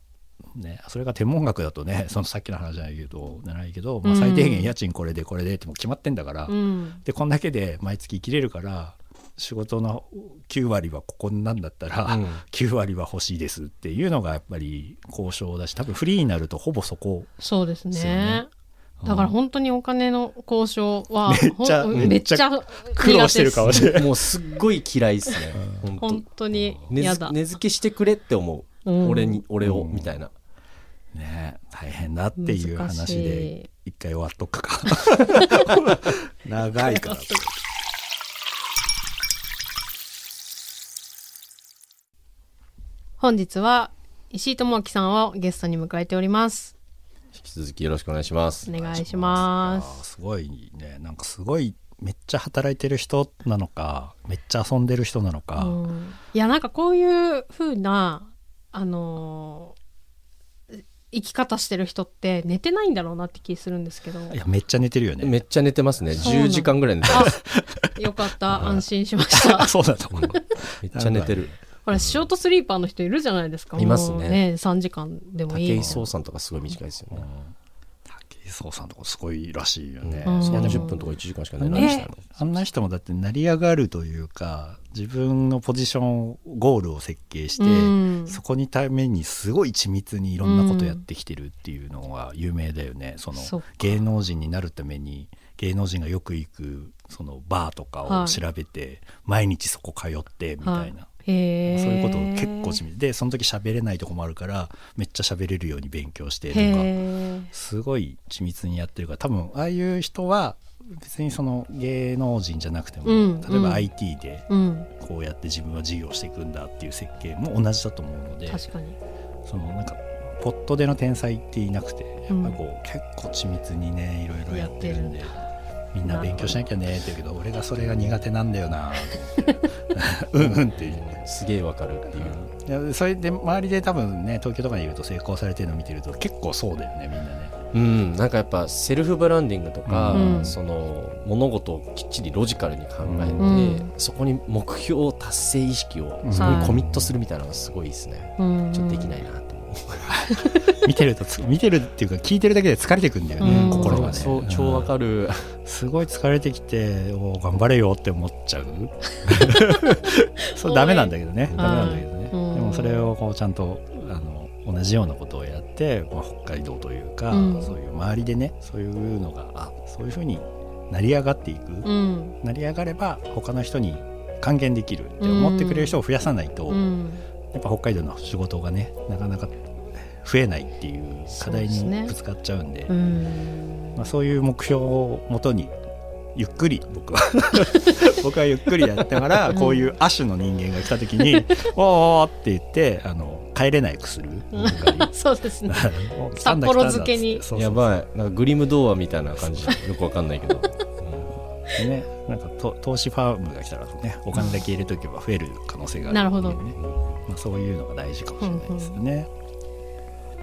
ね、それが天文学だとね そのさっきの話じゃないけどじゃないけど、まあ、最低限家賃これでこれでっても決まってんだから、うん、でこんだけで毎月生きれるから仕事の9割はここなんだったら、うん、9割は欲しいですっていうのがやっぱり交渉だし多分フリーになるとほぼそこ、ね、そうですね。だから本当にお金の交渉は めっちゃめっちゃ苦労してるかもしれない。もうすっごい嫌いですね。本当。に嫌だ。値付けしてくれって思う、うん、俺に俺を、みたいなね大変だっていう話で一回終わっとくか。長いから。本日は石井智明さんをゲストに迎えております。引き続きよろしくお願いします。お願いします。すごいね。なんかすごいめっちゃ働いてる人なのかめっちゃ遊んでる人なのか、うん、いやなんかこういうふうなあのー生き方してる人って寝てないんだろうなって気するんですけど。いやめっちゃ寝てるよね。めっちゃ寝てますね。10時間ぐらい寝てます。よかった。安心しました。そうだと思う。めっちゃ寝てる。ほらショートスリーパーの人いるじゃないですか。いますね。ね3時間でもいい武井壮さんとかすごい短いですよね、そうさんとかすごいらしいよね、うん、30分とか1時間しか寝ないでしたあんな人もだって成り上がるというか自分のポジションゴールを設計して、うん、そこにためにすごい緻密にいろんなことやってきてるっていうのが有名だよね、その芸能人になるために芸能人がよく行くそのバーとかを調べて、はい、毎日そこ通ってみたいな、はい、そういうことを結構地味でその時喋れないとこもあるからめっちゃ喋れるように勉強してとかすごい緻密にやってるから多分ああいう人は別にその芸能人じゃなくても、うん、例えば IT でこうやって自分は事業していくんだっていう設計も同じだと思うので確かに。そのなんかポットでの天才っていなくてやっぱこう、結構緻密にねいろいろやってるんで。みんな勉強しなきゃねって言うけど俺がそれが苦手なんだよな。うんうんってすげえわかるっていう。いやそれで周りで多分ね東京とかにいると成功されてるのを見てると結構そうだよねみんなね。うんなんかやっぱセルフブランディングとか、うん、その物事をきっちりロジカルに考えて、うん、そこに目標達成意識をそこにコミットするみたいなのがすごいですね、うん、ちょっとできないなと 見てると見てるっていうか聞いてるだけで疲れてくんだよね、うん、心がね。そう超わかる、すごい疲れてきてお頑張れよって思っちゃう？そうダメなんだけどね。ダメなんだけどね、でもそれをこうちゃんとあの同じようなことをやって、まあ、北海道というか、うん、そういう周りでねそういうのがあそういうふうに成り上がっていく、うん、成り上がれば他の人に還元できるって思ってくれる人を増やさないと、やっぱ北海道の仕事がねなかなか増えないっていう課題にぶつかっちゃうんでそう、ね、まあ、そういう目標をもとにゆっくり僕は。僕はゆっくりやってからこういう亜種の人間が来た時に「おー」って言ってあの帰れないくする。そうですね。札幌漬けに。やばい。なんかグリム童話みたいな感じ。よくわかんないけど、うん、ね。なんかと投資ファームが来たらねお金だけ入れとけば増える可能性がある、ね、なるほど、まあ、そういうのが大事かもしれないですよね、うんうん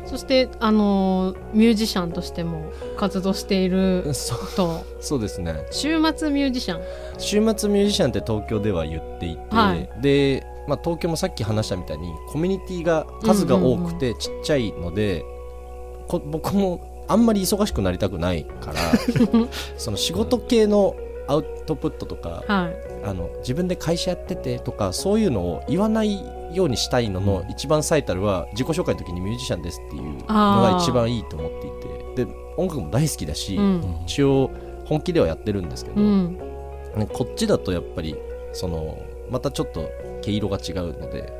そしてあのミュージシャンとしても活動していると。そうですね。週末ミュージシャン。週末ミュージシャンって東京では言っていて、はい、で、まあ、東京もさっき話したみたいにコミュニティが数が多くてちっちゃいので、こ僕もあんまり忙しくなりたくないから その仕事系のアウトプットとか、はい、あの自分で会社やっててとかそういうのを言わないようにしたいのの一番最たるは自己紹介の時にミュージシャンですっていうのが一番いいと思っていてで音楽も大好きだし、うん、一応本気ではやってるんですけど、うん、こっちだとやっぱりそのまたちょっと毛色が違うので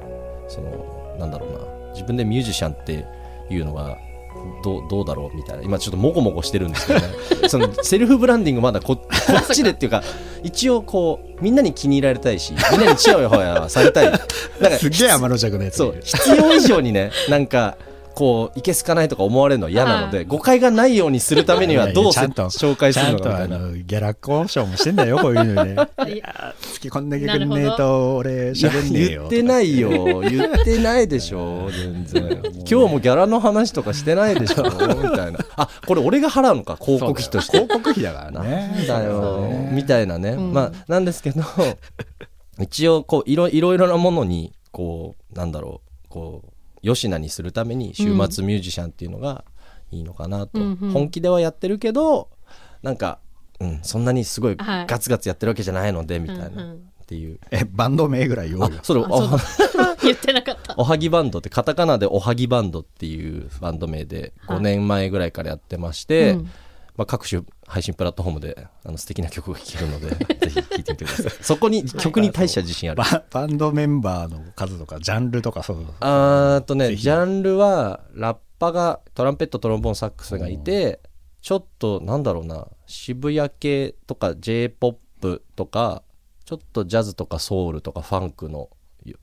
そのなんだろうな自分でミュージシャンっていうのがどどうだろうみたいな。今ちょっともごもごしてるんですけどね。そのセルフブランディングまだこ こっちでっていうか一応こうみんなに気に入られたいし みんなにチヤホヤされたい。なんかすげえ天の弱なやつそう必要以上にねなんかこういけすかないとか思われるのは嫌なので誤解がないようにするためにはどう紹介するのかみたいな。ギャラ交渉もしてんだよこういうのねいや月こんだけくんねえと俺喋んねえよ言って。ないよ言ってないでしょ全然今日もギャラの話とかしてないでしょみたいなあこれ俺が払うのか広告費として広告費だからねだよみたいなね、うん、まあなんですけど一応こういろいろなものにこうなんだろうこうよしなにするために週末ミュージシャンっていうのがいいのかなと、うんうん、本気ではやってるけどなんか、うん、そんなにすごいガツガツやってるわけじゃないので、みたいな。っていう。えバンド名ぐらい言おうよそれ 言ってなかった。おはぎバンドってカタカナでおはぎバンドっていうバンド名で5年前ぐらいからやってまして、うん、まあ、各種配信プラットフォームであの素敵な曲が聴けるので ぜひ聴いてみてください。そこに 曲に対しては自信ある。バンドメンバーの数とかジャンルとかそうあとねジャンルはラッパがトランペットトロンボーンサックスがいてちょっとなんだろうな渋谷系とか j p o p とかちょっとジャズとかソウルとかファンクの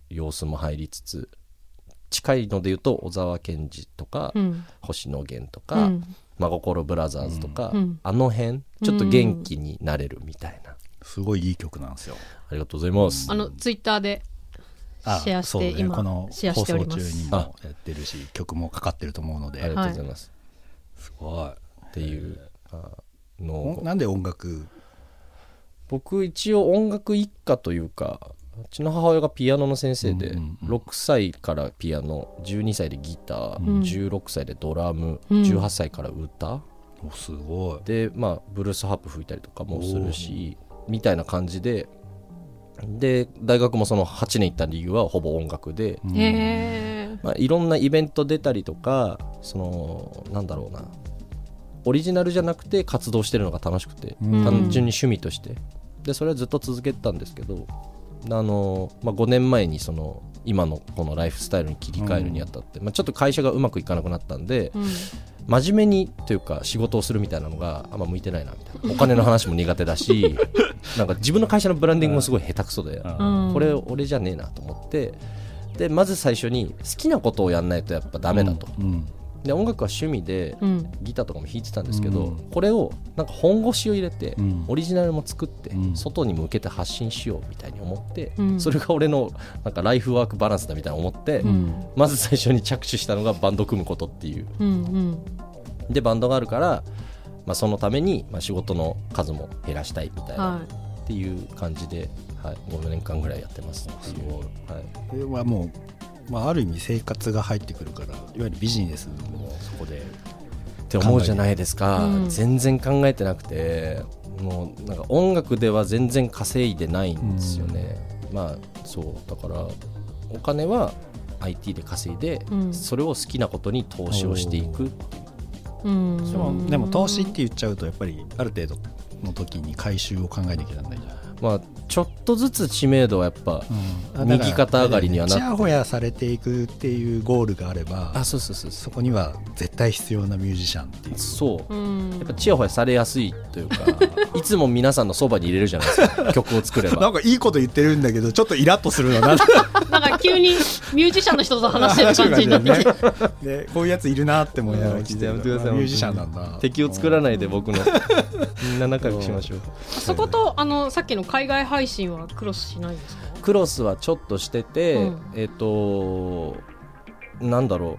様子も入りつつ近いので言うと小沢健二とか、うん、星野源とか、うん真心ブラザーズとか、うん、あの辺ちょっと元気になれるみたいな、すごいいい曲なんですよ。ありがとうございます。あのツイッターでシェアして、ね、今この放送中にもやってるし曲もかかってると思うので。ありがとうございます、はい、すごい。っていうのなんで音楽？僕一応音楽一家というかうちの母親がピアノの先生で、6歳からピアノ12歳でギター、うん、16歳でドラム、うん、18歳から歌。すごい。でまあブルースハープ吹いたりとかもするしみたいな感じで。で大学もその8年行った理由はほぼ音楽で、まあ、いろんなイベント出たりとかそのなんだろうな。オリジナルじゃなくて活動してるのが楽しくて、単純に趣味として。でそれはずっと続けてたんですけどあの、まあ、5年前にその今のこのライフスタイルに切り替えるにあたって、うん、まあ、ちょっと会社がうまくいかなくなったんで、うん、真面目にというか仕事をするみたいなのがあんま向いてないなみたいな。お金の話も苦手だし なんか自分の会社のブランディングもすごい下手くそで、これ俺じゃねえなと思ってでまず最初に好きなことをやんないとやっぱダメだと。うんで音楽は趣味でギターとかも弾いてたんですけど、うん、これをなんか本腰を入れて、オリジナルも作って、外に向けて発信しようみたいに思って、それが俺のなんかライフワークバランスだみたいな思って、まず最初に着手したのがバンド組むことっていう。でバンドがあるから、まあ、そのために、まあ、仕事の数も減らしたいみたいな、はい、っていう感じで、はい、5年間ぐらいやってます。すごい、はい、これはもうまあ、ある意味生活が入ってくるからいわゆるビジネスもそこでって思うじゃないですか、うん、全然考えてなくてもうなんか音楽では全然稼いでないんですよね、うん、まあそう。だからお金は IT で稼いで、うん、それを好きなことに投資をしていくう。ん、でも投資って言っちゃうとやっぱりある程度の時に回収を考えなきゃならないじゃん。まあちょっとずつ知名度はやっぱ右肩上がりにはなって、ちやほやされていくっていうゴールがあればあそうそうそうそこには絶対必要なミュージシャンっていう。そう。やっぱちやほやされやすいというか いつも皆さんのそばに入れるじゃないですか曲を作れば。なんかいいこと言ってるんだけどちょっとイラッとするのな。なんか急にミュージシャンの人と話してる感じになって。こういうやついるなって思いながら聞いてミュージシャンなんだ。敵を作らないで僕のみんな仲良くしましょう。そことあのさっきの海外配信はクロスしないですか？クロスはちょっとしてて、うん、えっ、ー、となんだろ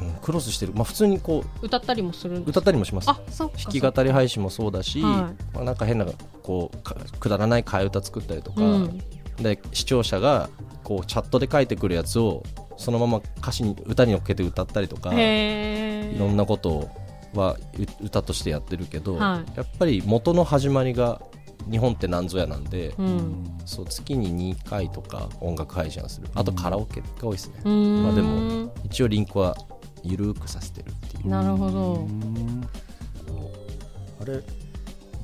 う、うん、クロスしてる、まあ、普通にこう歌ったりもする歌ったりもします。あそう弾き語り配信もそうだし、はい、まあ、なんか変なこうくだらない替え歌作ったりとか、うん、で視聴者がこうチャットで書いてくるやつをそのまま歌詞に歌に乗っけて歌ったりとかいろんなことは歌としてやってるけど、はい、やっぱり元の始まりが日本って何ぞやなんで、うん、そう月に2回とか音楽配信をする。あとカラオケが多いですね、うん、まあ、でも一応リンクは緩くさせてるっていう。なるほど。あれ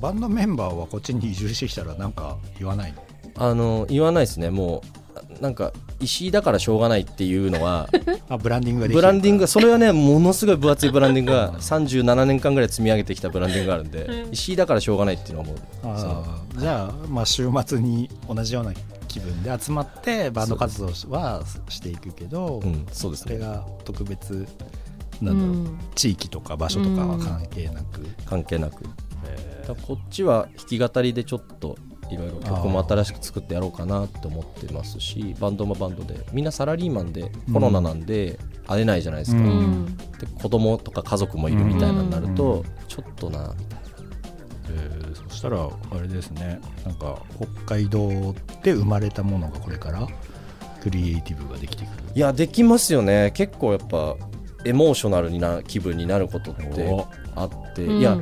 バンドメンバーはこっちに移住してきたら何か言わないの？あの言わないですね。もうなんか石井だからしょうがないっていうのは あブランディングがブランディングそれはねものすごい分厚いブランディングが37年間ぐらい積み上げてきたブランディングがあるんで、石井だからしょうがないっていうのはもうじゃあ、まあ、週末に同じような気分で集まってバンド活動はしていくけど、うん、そうです、ね、それが特別なんだろう、うん、地域とか場所とかは関係なく、関係なく。こっちは弾き語りでちょっといろいろ曲も新しく作ってやろうかなって思ってますしバンドもバンドで。みんなサラリーマンでコロナなんで会えないじゃないですか、うん、で子供とか家族もいるみたいなになると、ちょっとなみたいな。えー、そしたらあれですね。なんか北海道で生まれたものがこれからクリエイティブができてくる。いやできますよね。結構やっぱエモーショナルな気分になることってあって、いや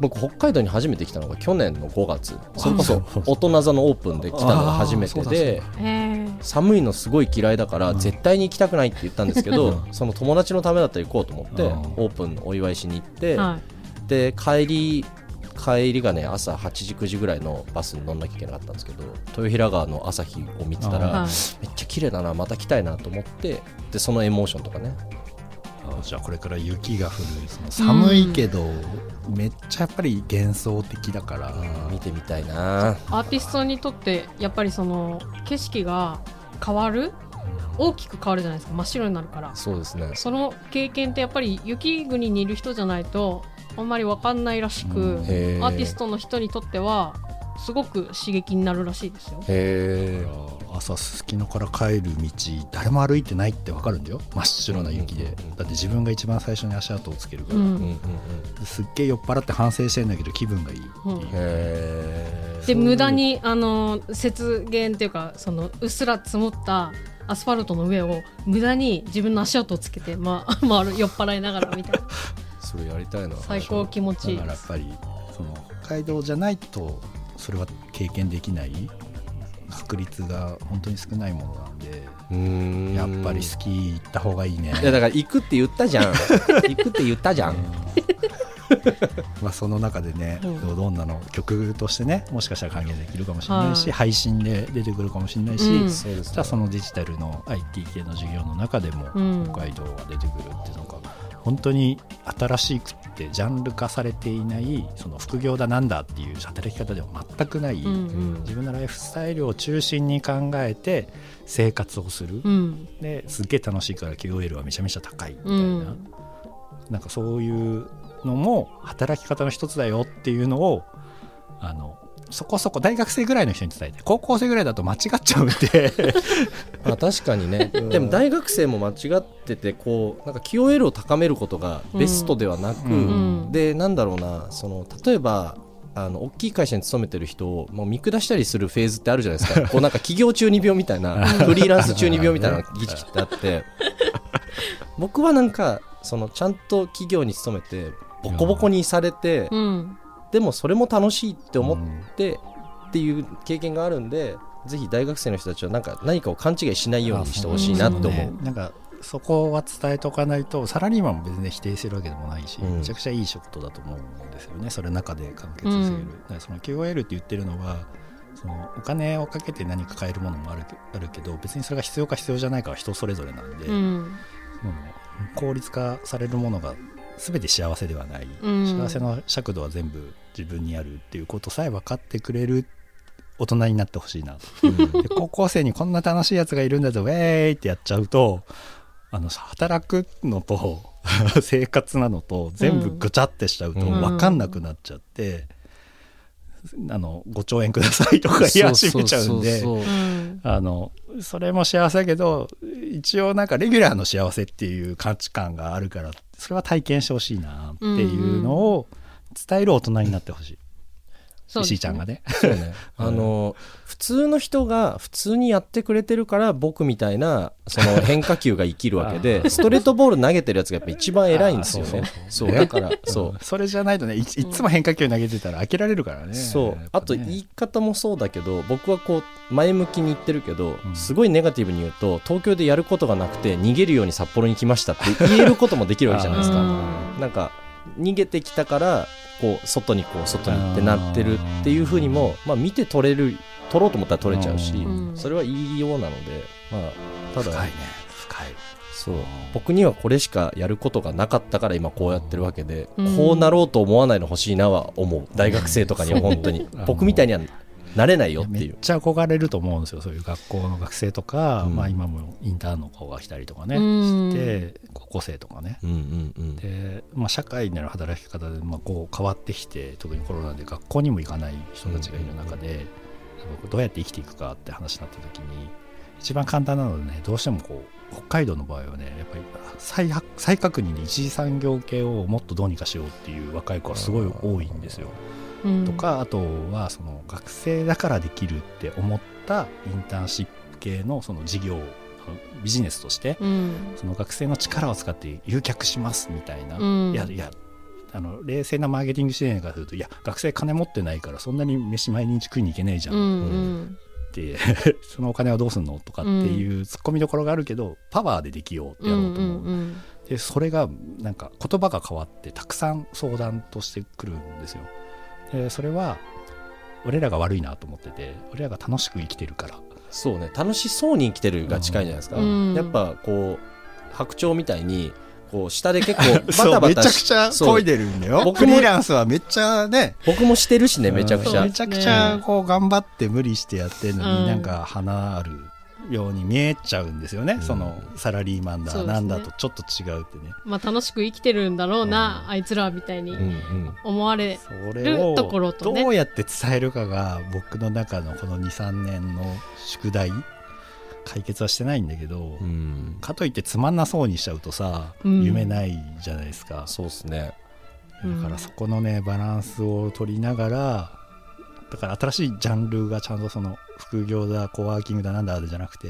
僕北海道に初めて来たのが去年の5月。それこそ大人座のオープンで来たのが初めてで寒いのすごい嫌いだから絶対に行きたくないって言ったんですけどその友達のためだったら行こうと思ってオープンのお祝いしに行ってで帰り帰りがね朝8時9時ぐらいのバスに乗んなきゃいけなかったんですけど豊平川の朝日を見てたらめっちゃ綺麗だなまた来たいなと思ってでそのエモーションとかねじゃあこれから雪が降るその寒いけど、めっちゃやっぱり幻想的だから、見てみたいな。アーティストにとってやっぱりその景色が変わる？大きく変わるじゃないですか。真っ白になるから。そうですね。その経験ってやっぱり雪国にいる人じゃないとあんまり分かんないらしく、うん、アーティストの人にとってはすごく刺激になるらしいですよ。へ朝すすきのから帰る道誰も歩いてないって分かるんだよ。真っ白な雪で、だって自分が一番最初に足跡をつけるから、うん、すっげえ酔っ払って反省してんだけど気分がいい。っていう、うん、で無駄にあの雪原っていうかそのうっすら積もったアスファルトの上を無駄に自分の足跡をつけて、ま、回る酔っ払いながらみたいな。それやりたいな。最高気持ちいい。だからやっぱりその北海道じゃないとそれは経験できない確率が本当に少ないものなんでやっぱりスキー行った方がいいね。いやだから行くって言ったじゃん。行くって言ったじゃん。まあその中でね、うん、どんなの曲としてねもしかしたら還元できるかもしれないし、配信で出てくるかもしれないし、うん、そしたらそのデジタルの IT 系の授業の中でも北海道が出てくるっていうのが本当に新しくてジャンル化されていないその副業だなんだっていう働き方では全くない、うん。うん、自分のライフスタイルを中心に考えて生活をする、うん、ですっげえ楽しいから QOL はめちゃめちゃ高いみたいな、うん、なんかそういうのも働き方の一つだよっていうのをあのそこそこ大学生ぐらいの人に伝えて高校生ぐらいだと間違っちゃうんで。あ確かにね、うん、でも大学生も間違っててこうなんか QOL を高めることがベストではなく、うん、でなんだろうなその例えばあの大きい会社に勤めてる人をもう見下したりするフェーズってあるじゃないですか。こうなんか企業中二病みたいなフリーランス中二病みたいな 儀式ってあって。僕はなんかそのちゃんと企業に勤めてボコボコにされて、うん、でもそれも楽しいって思ってっていう経験があるんで、ぜひ大学生の人たちはなんか何かを勘違いしないようにしてほしいなって思う。ね、なんかそこは伝えておかないとサラリーマンも別に否定するわけでもないし、うん、めちゃくちゃいい仕事だと思うんですよね。それの中で完結する、うん、その QOL って言ってるのはそのお金をかけて何か買えるものもあるあるけど別にそれが必要か必要じゃないかは人それぞれなんで、うん、効率化されるものが全て幸せではない、うん、幸せの尺度は全部自分にあるっていうことさえ分かってくれる大人になってほしいな、うん、で高校生にこんな楽しいやつがいるんだぞウェーイってやっちゃうとあの働くのと 生活なのと全部ぐちゃってしちゃうと分かんなくなっちゃって、うん、あの5兆円くださいとか言い始めちゃうんであのそれも幸せだけど一応なんかレギュラーの幸せっていう価値観があるからそれは体験してほしいなっていうのを伝える大人になってほしい。石井ちゃんがね。そうね。あの、普通の人が普通にやってくれてるから僕みたいなその変化球が生きるわけで、ストレートボール投げてるやつがやっぱ一番偉いんですよね。そうだから、そう。それじゃないとねい、いつも変化球投げてたら飽きられるからね。そう。あと言い方もそうだけど、僕はこう前向きに言ってるけど、すごいネガティブに言うと、東京でやることがなくて逃げるように札幌に来ましたって言えることもできるわけじゃないですか。なんか逃げてきたからこう外にこう外にってなってるっていうふうにも、まあ、見て取れる取ろうと思ったら取れちゃうし、それはいいようなので、まあ、ただ深いね。深い。そう。僕にはこれしかやることがなかったから今こうやってるわけで、こうなろうと思わないの欲しいなは思う。大学生とかには本当に。僕みたいにはなれないよっていう。めっちゃ憧れると思うんですよ。そういう学校の学生とか、うん、まあ、今もインターンの子が来たりとかね、うん、して高校生とかね、うんうんうん、で、まあ、社会での働き方で、まあ、こう変わってきて特にコロナで学校にも行かない人たちがいる中で、うん、どうやって生きていくかって話になった時に一番簡単なのでねどうしてもこう北海道の場合はねやっぱり再再確認で一次産業系をもっとどうにかしようっていう若い子はすごい多いんですよ。とか、あとはその学生だからできるって思ったインターンシップ系のその事業ビジネスとして、うん、その学生の力を使って誘客しますみたいな、うん、いやいやあの冷静なマーケティング支援からするといや学生金持ってないからそんなに飯毎日食いに行けないじゃん、うん、って そのお金はどうすんのとかっていうツッコミどころがあるけどパワーでできようってやろうと思う。うんうんうん。でそれがなんか言葉が変わってたくさん相談としてくるんですよ。でそれは俺らが悪いなと思ってて俺らが楽しく生きてるからそうね楽しそうに生きてるが近いじゃないですか、うん、やっぱこう白鳥みたいにこう下で結構 バタバタめちゃくちゃ漕いでるんだよ。僕フリーランスはめっちゃね。僕もしてるしねめちゃくちゃ、めちゃくちゃこう頑張って無理してやってるのに、なんか花あるように見えちゃうんですよね、うん、そのサラリーマンだ、ね、なんだとちょっと違うってね。まあ楽しく生きてるんだろうな、うん、あいつらみたいに思われるところと、ね、どうやって伝えるかが僕の中のこの23年の宿題解決はしてないんだけど、うん、かといってつまんなそうにしちゃうとさ、夢ないじゃないですか。そうですね。だからそこのねバランスを取りながらだから新しいジャンルがちゃんとその副業だコワーキングだなんだじゃなくて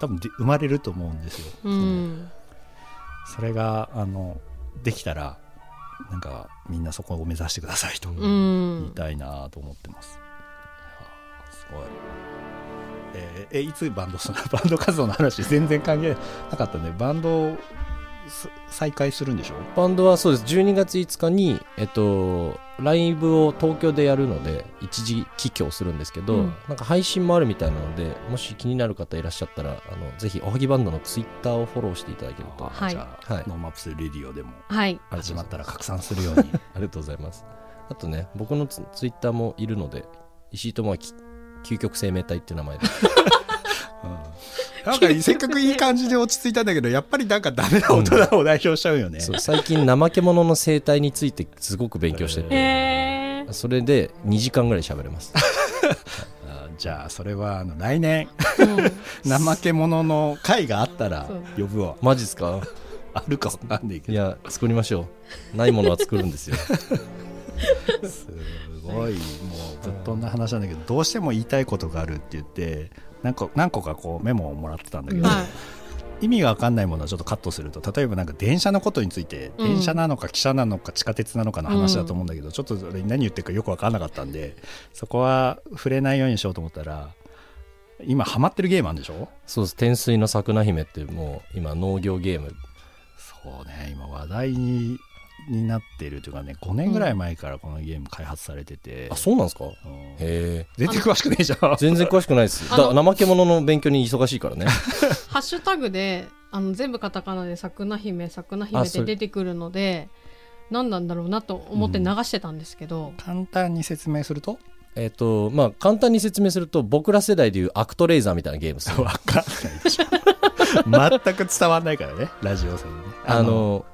多分生まれると思うんですよ。うん、それがあのできたらなんかみんなそこを目指してくださいと言いたいなと思ってます。すごい。えー、えいつバンド バンド活動の話全然関係なかったんでバンド再開するんでしょ？バンドはそうです。12月5日に、えっと、ライブを東京でやるので一時帰郷するんですけど、うん、なんか配信もあるみたいなのでもし気になる方いらっしゃったらあのぜひおはぎバンドのツイッターをフォローしていただけると、はい、じゃあ、はい、 NoMaps Radio でも始まったら拡散するように、ありがとうございます。あとね僕のツツイッターもいるので石井智明究極生命体っていう名前で なんか せっかくいい感じで落ち着いたんだけどやっぱりなんかダメな大人を代表しちゃうよね、うん、最近怠け者の生態についてすごく勉強してて。それで2時間ぐらい喋れます。じゃあそれはあの来年、怠け者の会があったら呼ぶわ。マジっすか？あるかわかんないけど。いや作りましょう。ないものは作るんですよ。すごい。もうぶっ飛んだ話なんだけどどうしても言いたいことがあるって言って何個何個かこうメモをもらってたんだけど、はい、意味が分かんないものはちょっとカットすると例えばなんか電車のことについて、うん、電車なのか汽車なのか地下鉄なのかの話だと思うんだけど、うん、ちょっと何言ってるかよく分かんなかったんでそこは触れないようにしようと思ったら今ハマってるゲームあるんでしょ？そうです。天水の桜姫ってもう今農業ゲーム。そうね。今話題にになってるというかね5年ぐらい前からこのゲーム開発されてて、うん、あそうなんですか、うん、へえ。全然詳しくないじゃん。全然詳しくないです。だ怠け者の勉強に忙しいからね。ハッシュタグであの全部カタカナで「さくな姫さくな姫」って出てくるので何なんだろうなと思って流してたんですけど、うん、簡単に説明すると？えっ、ー、とまあ簡単に説明すると僕ら世代でいうアクトレーザーみたいなゲームです 分かんない。でしょ全く伝わんないからねラジオさんにね。あのま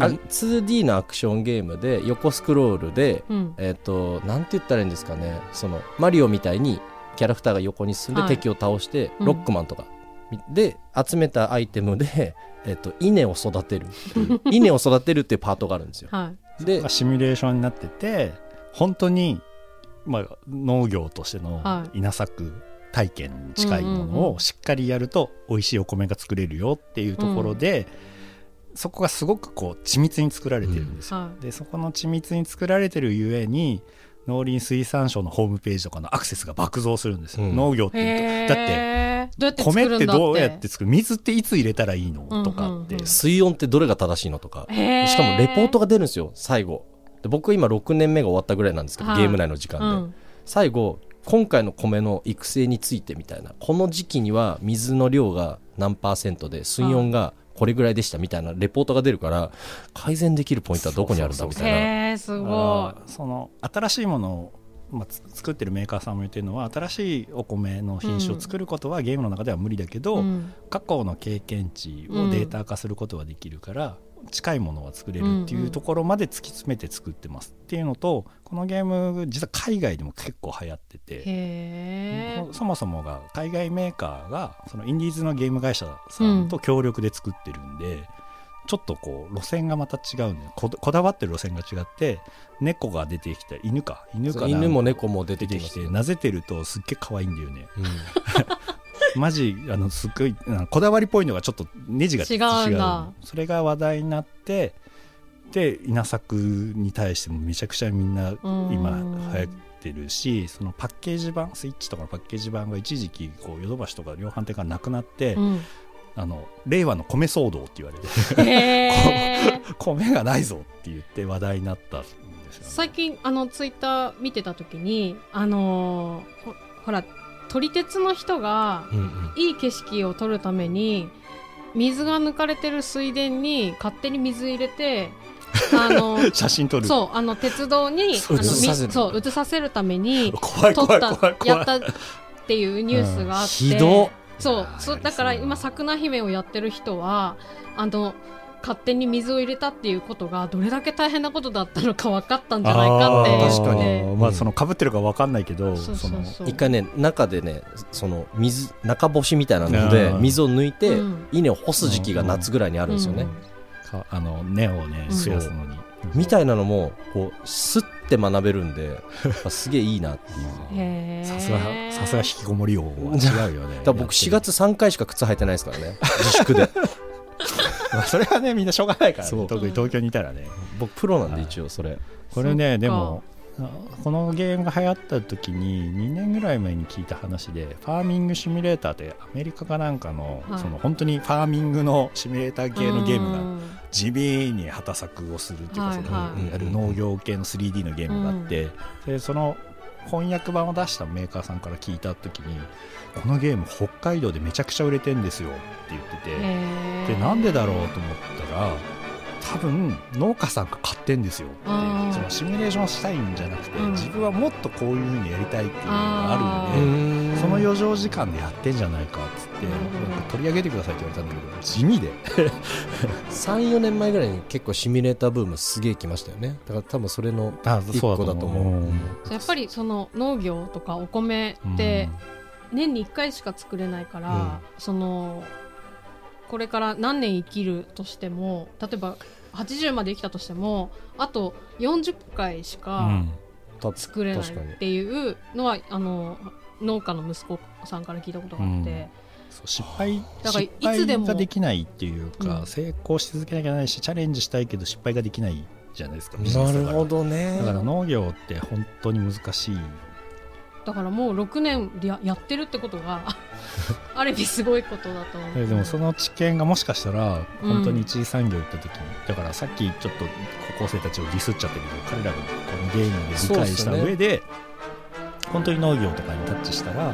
あ、2D のアクションゲームで横スクロールで、うん、えっ、ー、となんて言ったらいいんですかね。そのマリオみたいにキャラクターが横に進んで敵を倒して、はい、ロックマンとか、うん、で集めたアイテムで、えーと、稲を育てる。稲を育てるっていうパートがあるんですよ。はい、でシミュレーションになってて本当に、まあ、農業としての稲作体験に近いものをしっかりやると美味しいお米が作れるよっていうところで。うんそこがすごくこう緻密に作られてるんですよ、うん。はい、でそこの緻密に作られてるゆえに農林水産省のホームページとかのアクセスが爆増するんですよ、うん、農業って。いうとだって。米ってどうやって作る？水っていつ入れたらいいの、とかって。水温ってどれが正しいのとか。しかもレポートが出るんですよ最後。で僕今6年目が終わったぐらいなんですけど、ゲーム内の時間で、うん、最後今回の米の育成についてみたいな。この時期には水の量が何パーセントで水温がこれぐらいでしたみたいなレポートが出るから改善できるポイントはどこにあるんだみたいな。すごい。その新しいものをまあ、作ってるメーカーさんも言ってるのは新しいお米の品種を作ることはゲームの中では無理だけど、うん、過去の経験値をデータ化することはできるから、近いものは作れるっていうところまで突き詰めて作ってますっていうのとこのゲーム実は海外でも結構流行っててそもそもが海外メーカーがそのインディーズのゲーム会社さんと協力で作ってるんで、うん、ちょっとこう路線がまた違うね。ここだわってる路線が違って猫が出てきた犬か犬か犬も猫も出てきてなぜてるとすっげえ可愛いんだよね、うん マジあのすごいこだわりっぽいのがちょっとネジが違うそれが話題になってで稲作に対してもめちゃくちゃみんな今流行ってるしそのパッケージ版スイッチとかのパッケージ版が一時期こうヨドバシとか量販店がなくなって、うん、あの令和の米騒動って言われて 米がないぞって言って話題になったんですよ、ね、最近あのツイッター見てた時にあのー、ほほら撮り鉄の人がいい景色を撮るために水が抜かれてる水田に勝手に水入れて あの写真撮る。そうあの鉄道にあのそう映させるために撮ったやったっていうニュースがあって、うん、そうそうだから今桜姫をやってる人はあの勝手に水を入れたっていうことがどれだけ大変なことだったのか分かったんじゃないかって確かに、まあそのかぶってるか分かんないけど一回ね中でねその水中干しみたいなので水を抜いて、稲を干す時期が夏ぐらいにあるんですよね、あの根をね増やすのに、みたいなのもこうすって学べるんで すげえいいなっていう。さすがさすが引きこもり王は違うよね。だ僕4月3回しか靴履いてないですからね。自粛で それはねみんなしょうがないからね。特に東京にいたらね。僕プロなんで一応それ。これねでもこのゲームが流行った時に2年ぐらい前に聞いた話でファーミングシミュレーターってアメリカかなんかの,、その本当にファーミングのシミュレーター系のゲームが地味に畑作をするっていうかそのやる農業系の 3D のゲームがあって、でその翻訳版を出したメーカーさんから聞いた時にこのゲーム北海道でめちゃくちゃ売れてんですよって言っててでなんでだろうと思ったら多分農家さんが買ってんですよ。ってそのシミュレーションしたいんじゃなくて、うん、自分はもっとこういうふうにやりたいっていうのがあるんでその余剰時間でやってんじゃないかっつって取り上げてくださいって言われたんだけど地味で。34年前ぐらいに結構シミュレーターブームすげえ来ましたよね。だから多分それの一個だと思う。やっぱりその農業とかお米って年に1回しか作れないから、うん、そのこれから何年生きるとしても例えば80まで生きたとしてもあと40回しか作れないっていうのは、あの農家の息子さんから聞いたことがあって。うん。失敗だからいつでもができないっていうか、うん、成功し続けなきゃないしチャレンジしたいけど失敗ができないじゃないですかなるほどね。だから農業って本当に難しいだからもう6年ややってるってことが ある意味すごいことだと思う。でもその知見がもしかしたら本当に一次産業行った時に、うん、だからさっきちょっと高校生たちをディスっちゃったけど彼らがこのゲームで理解した上で、ね、本当に農業とかにタッチしたら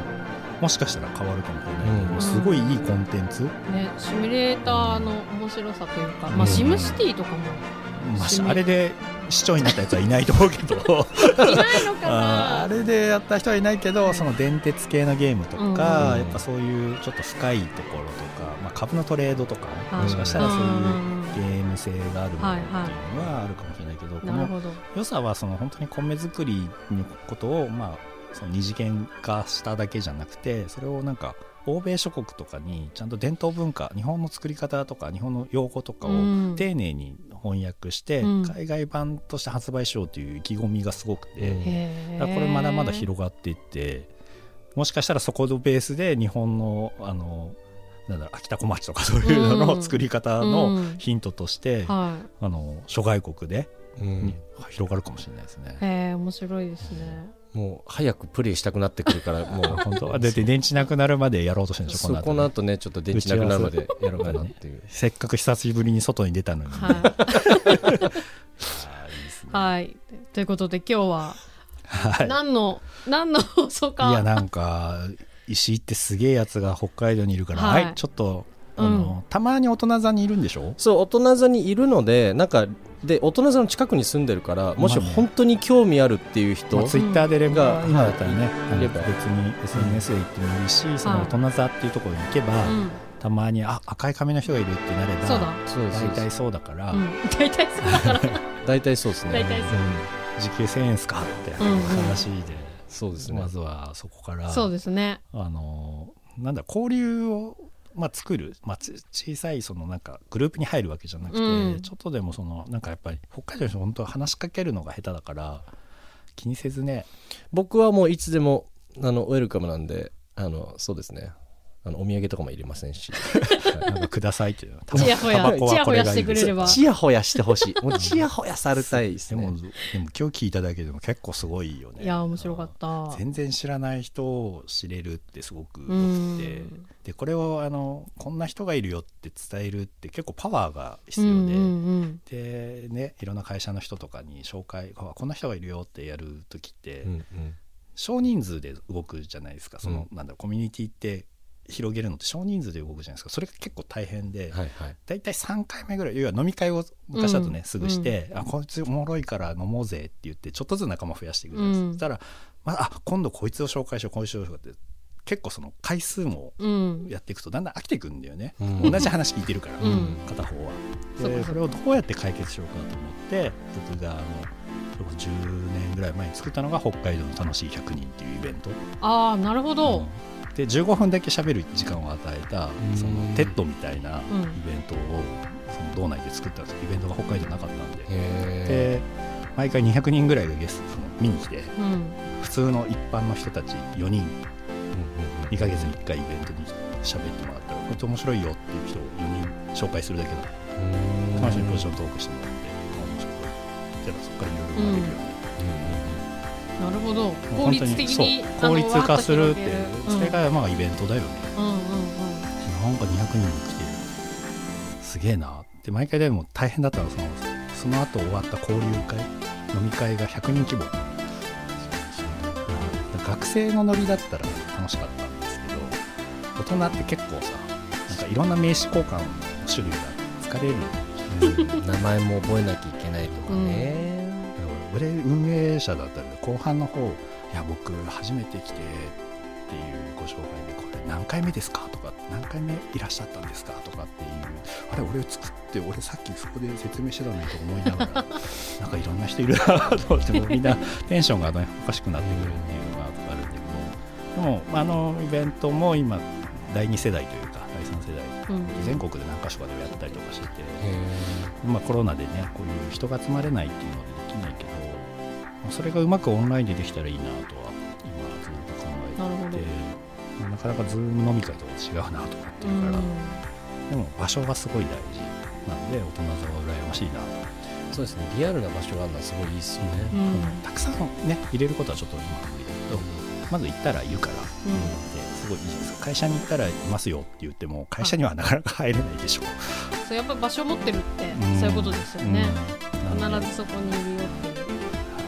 もしかしたら変わるかもしれないけど、うん、すごいいいコンテンツ、ね、シミュレーターの面白さというか、まあ、シムシティとかも、まあ、あれで市長になったやつはいないと思うけど。あれでやった人はいないけどその電鉄系のゲームとか、うん、やっぱそういうちょっと深いところとか、まあ、株のトレードとか、もしかしたらそういうゲーム性があるものっていうのはあるかもしれないけど、この良さはその本当に米作りのことを、まあ、その二次元化しただけじゃなくてそれをなんか欧米諸国とかにちゃんと伝統文化日本の作り方とか日本の用語とかを丁寧に翻訳して、海外版として発売しようという意気込みがすごくて、これまだまだ広がっていってもしかしたらそこのベースで日本のあのなんだ秋田小町とかそういうのの作り方のヒントとして、あの諸外国で、広がるかもしれないですね。へえ面白いですね。もう早くプレイしたくなってくるから もう。本当はだって電池なくなるまでやろうとしてるんでしょこの後、ね、この後ねちょっと電池なくなるまでやろうかなっていう。せ。っかく久しぶりに外に出たのに、はい。はい、ということで今日は、はい、何の何の放送か。いやなんか石井ってすげえやつが北海道にいるから、はい、はい、ちょっとあの、うん、たまに大人座にいるんでしょ？そう大人座にいるのでなんかで大人座の近くに住んでるからもし本当に興味あるっていう人、まあ、ツイッターでレが今だったらね、うん、別に SNS で行ってもいいし、その大人座っていうところに行けば、たまにあ赤い髪の人がいるってなればそうだ。大体そうだから、大体そうだから。大体そうですね。大体そう、時給1000円ですかって話で、そうですね。まずはそこからそうですね。あのなんだ交流をまあ、作る、まあ、小さいそのなんかグループに入るわけじゃなくて、うん、ちょっとでもそのなんかやっぱり北海道の人本当話しかけるのが下手だから気にせずね。僕はもういつでもあのウェルカムなんであのそうですねあのお土産とかも入れませんし。なんかくださいっていう。ちやほや。ちやほやしてくれれば。ちやほやしてほしい。もうちやほやされたいですね。でもでも今日聞いただけでも結構すごいよね。いや面白かった。全然知らない人を知れるってすごくよくて。でこれをあのこんな人がいるよって伝えるって結構パワーが必要で、うんうんうん、でねいろんな会社の人とかに紹介こんな人がいるよってやる時って、うんうん。少人数で動くじゃないですか。その、うん、なんだコミュニティって広げるのって少人数で動くじゃないですか。それが結構大変で、はいはい、大体3回目ぐらい要は飲み会を昔だとね、うん、すぐして、うん、あこいつおもろいから飲もうぜって言ってちょっとずつ仲間増やしていくじゃないですか、うん、そしたら、まあ、あ今度こいつを紹介しようこいつを紹介しようって結構その回数もやっていくとだんだん飽きていくんだよね、うん、同じ話聞いてるから、うん、片方は。でそれをどうやって解決しようかなと思って僕があの10年ぐらい前に作ったのが北海道の楽しい100人っていうイベント。ああなるほど、で15分だけ喋る時間を与えたその TED みたいなイベントをその道内で作ったんです。イベントが北海道なかったんで。で毎回200人ぐらいがゲストその見に来て、普通の一般の人たち4人、2か月に1回イベントに喋ってもらったらこいつ面白いよっていう人を4人紹介するだけだその人にポジショントークしてもらって面白いじゃあそこからいろいろ学べるよね、なるほど。効率的に効率化するっていう、それがまあイベントだよね、うんうんうん、なんか200人も来てるすげえなって毎回でも大変だったのそのその後終わった交流会飲み会が100人規模。学生のノリだったら楽しかったんですけど大人って結構さなんかいろんな名刺交換の種類が疲れる、うん、名前も覚えなきゃいけないとかね、うん、俺運営者だったら後半の方いや僕初めて来てっていうご紹介でこれ何回目ですか？とか何回目いらっしゃったんですか？とかっていうあれ俺作って俺さっきそこで説明してたのにと思いながらなんかいろんな人いるなと思ってもみんなテンションがおかしくなってくるっていうのがあるんだけどでもあのイベントも今第2世代というか第3世代、うん、全国で何か所かでやったりとかしてて、まあ、コロナでねこういう人が集まれないっていうのでできないけどそれがうまくオンラインでできたらいいなとは今ずっと考えていて。なかなかズーム飲み会と違うなと思ってるから、でも場所がすごい大事なので大人座は羨ましいなそうですね。リアルな場所があるのはすごいいいですよね、うん、たくさんね入れることはちょっと今は無理だけど、まず行ったらいるから、うん、すごいいいです。会社に行ったらいますよって言っても会社にはなかなか入れないでしょ。う、そうやっぱ場所持ってるってそういうことですよね、必ずそこにいる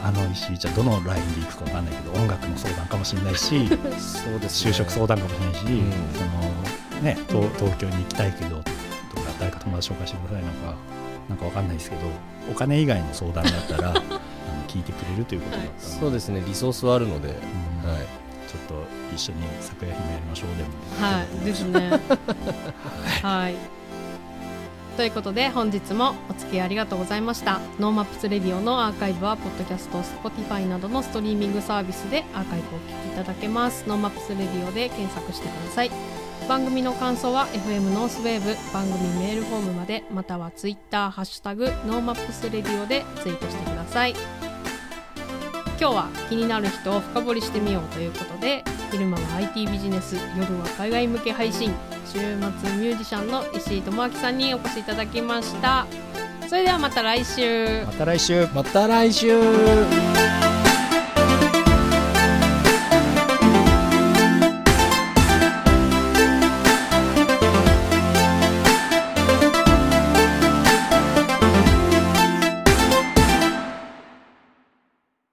あの石井ちゃんどのラインで行くか分かんないけど音楽の相談かもしれないし そうです、ね、就職相談かもしれないし、うん、そのね、東東京に行きたいけどとか誰か友達紹介してくださいなんかなんか分かんないですけどお金以外の相談だったら あの聞いてくれるということだったので、そうですね。リソースはあるので、うん、はい、ちょっと一緒に桜姫やりましょうでも。はい。ですね。はいということで本日もお付き合いありがとうございました。 NoMaps Radio のアーカイブはポッドキャスト Spotify などのストリーミングサービスでアーカイブをお聞きいただけます。 NoMaps Radio で検索してください。番組の感想は FM ノースウェーブ番組メールフォームまでまたは Twitter ハッシュタグ NoMaps Radio でツイートしてください。今日は気になる人を深掘りしてみようということで昼間は IT ビジネス夜は海外向け配信週末ミュージシャンの石井智明さんにお越しいただきました。それではまた来週また来週。また来週。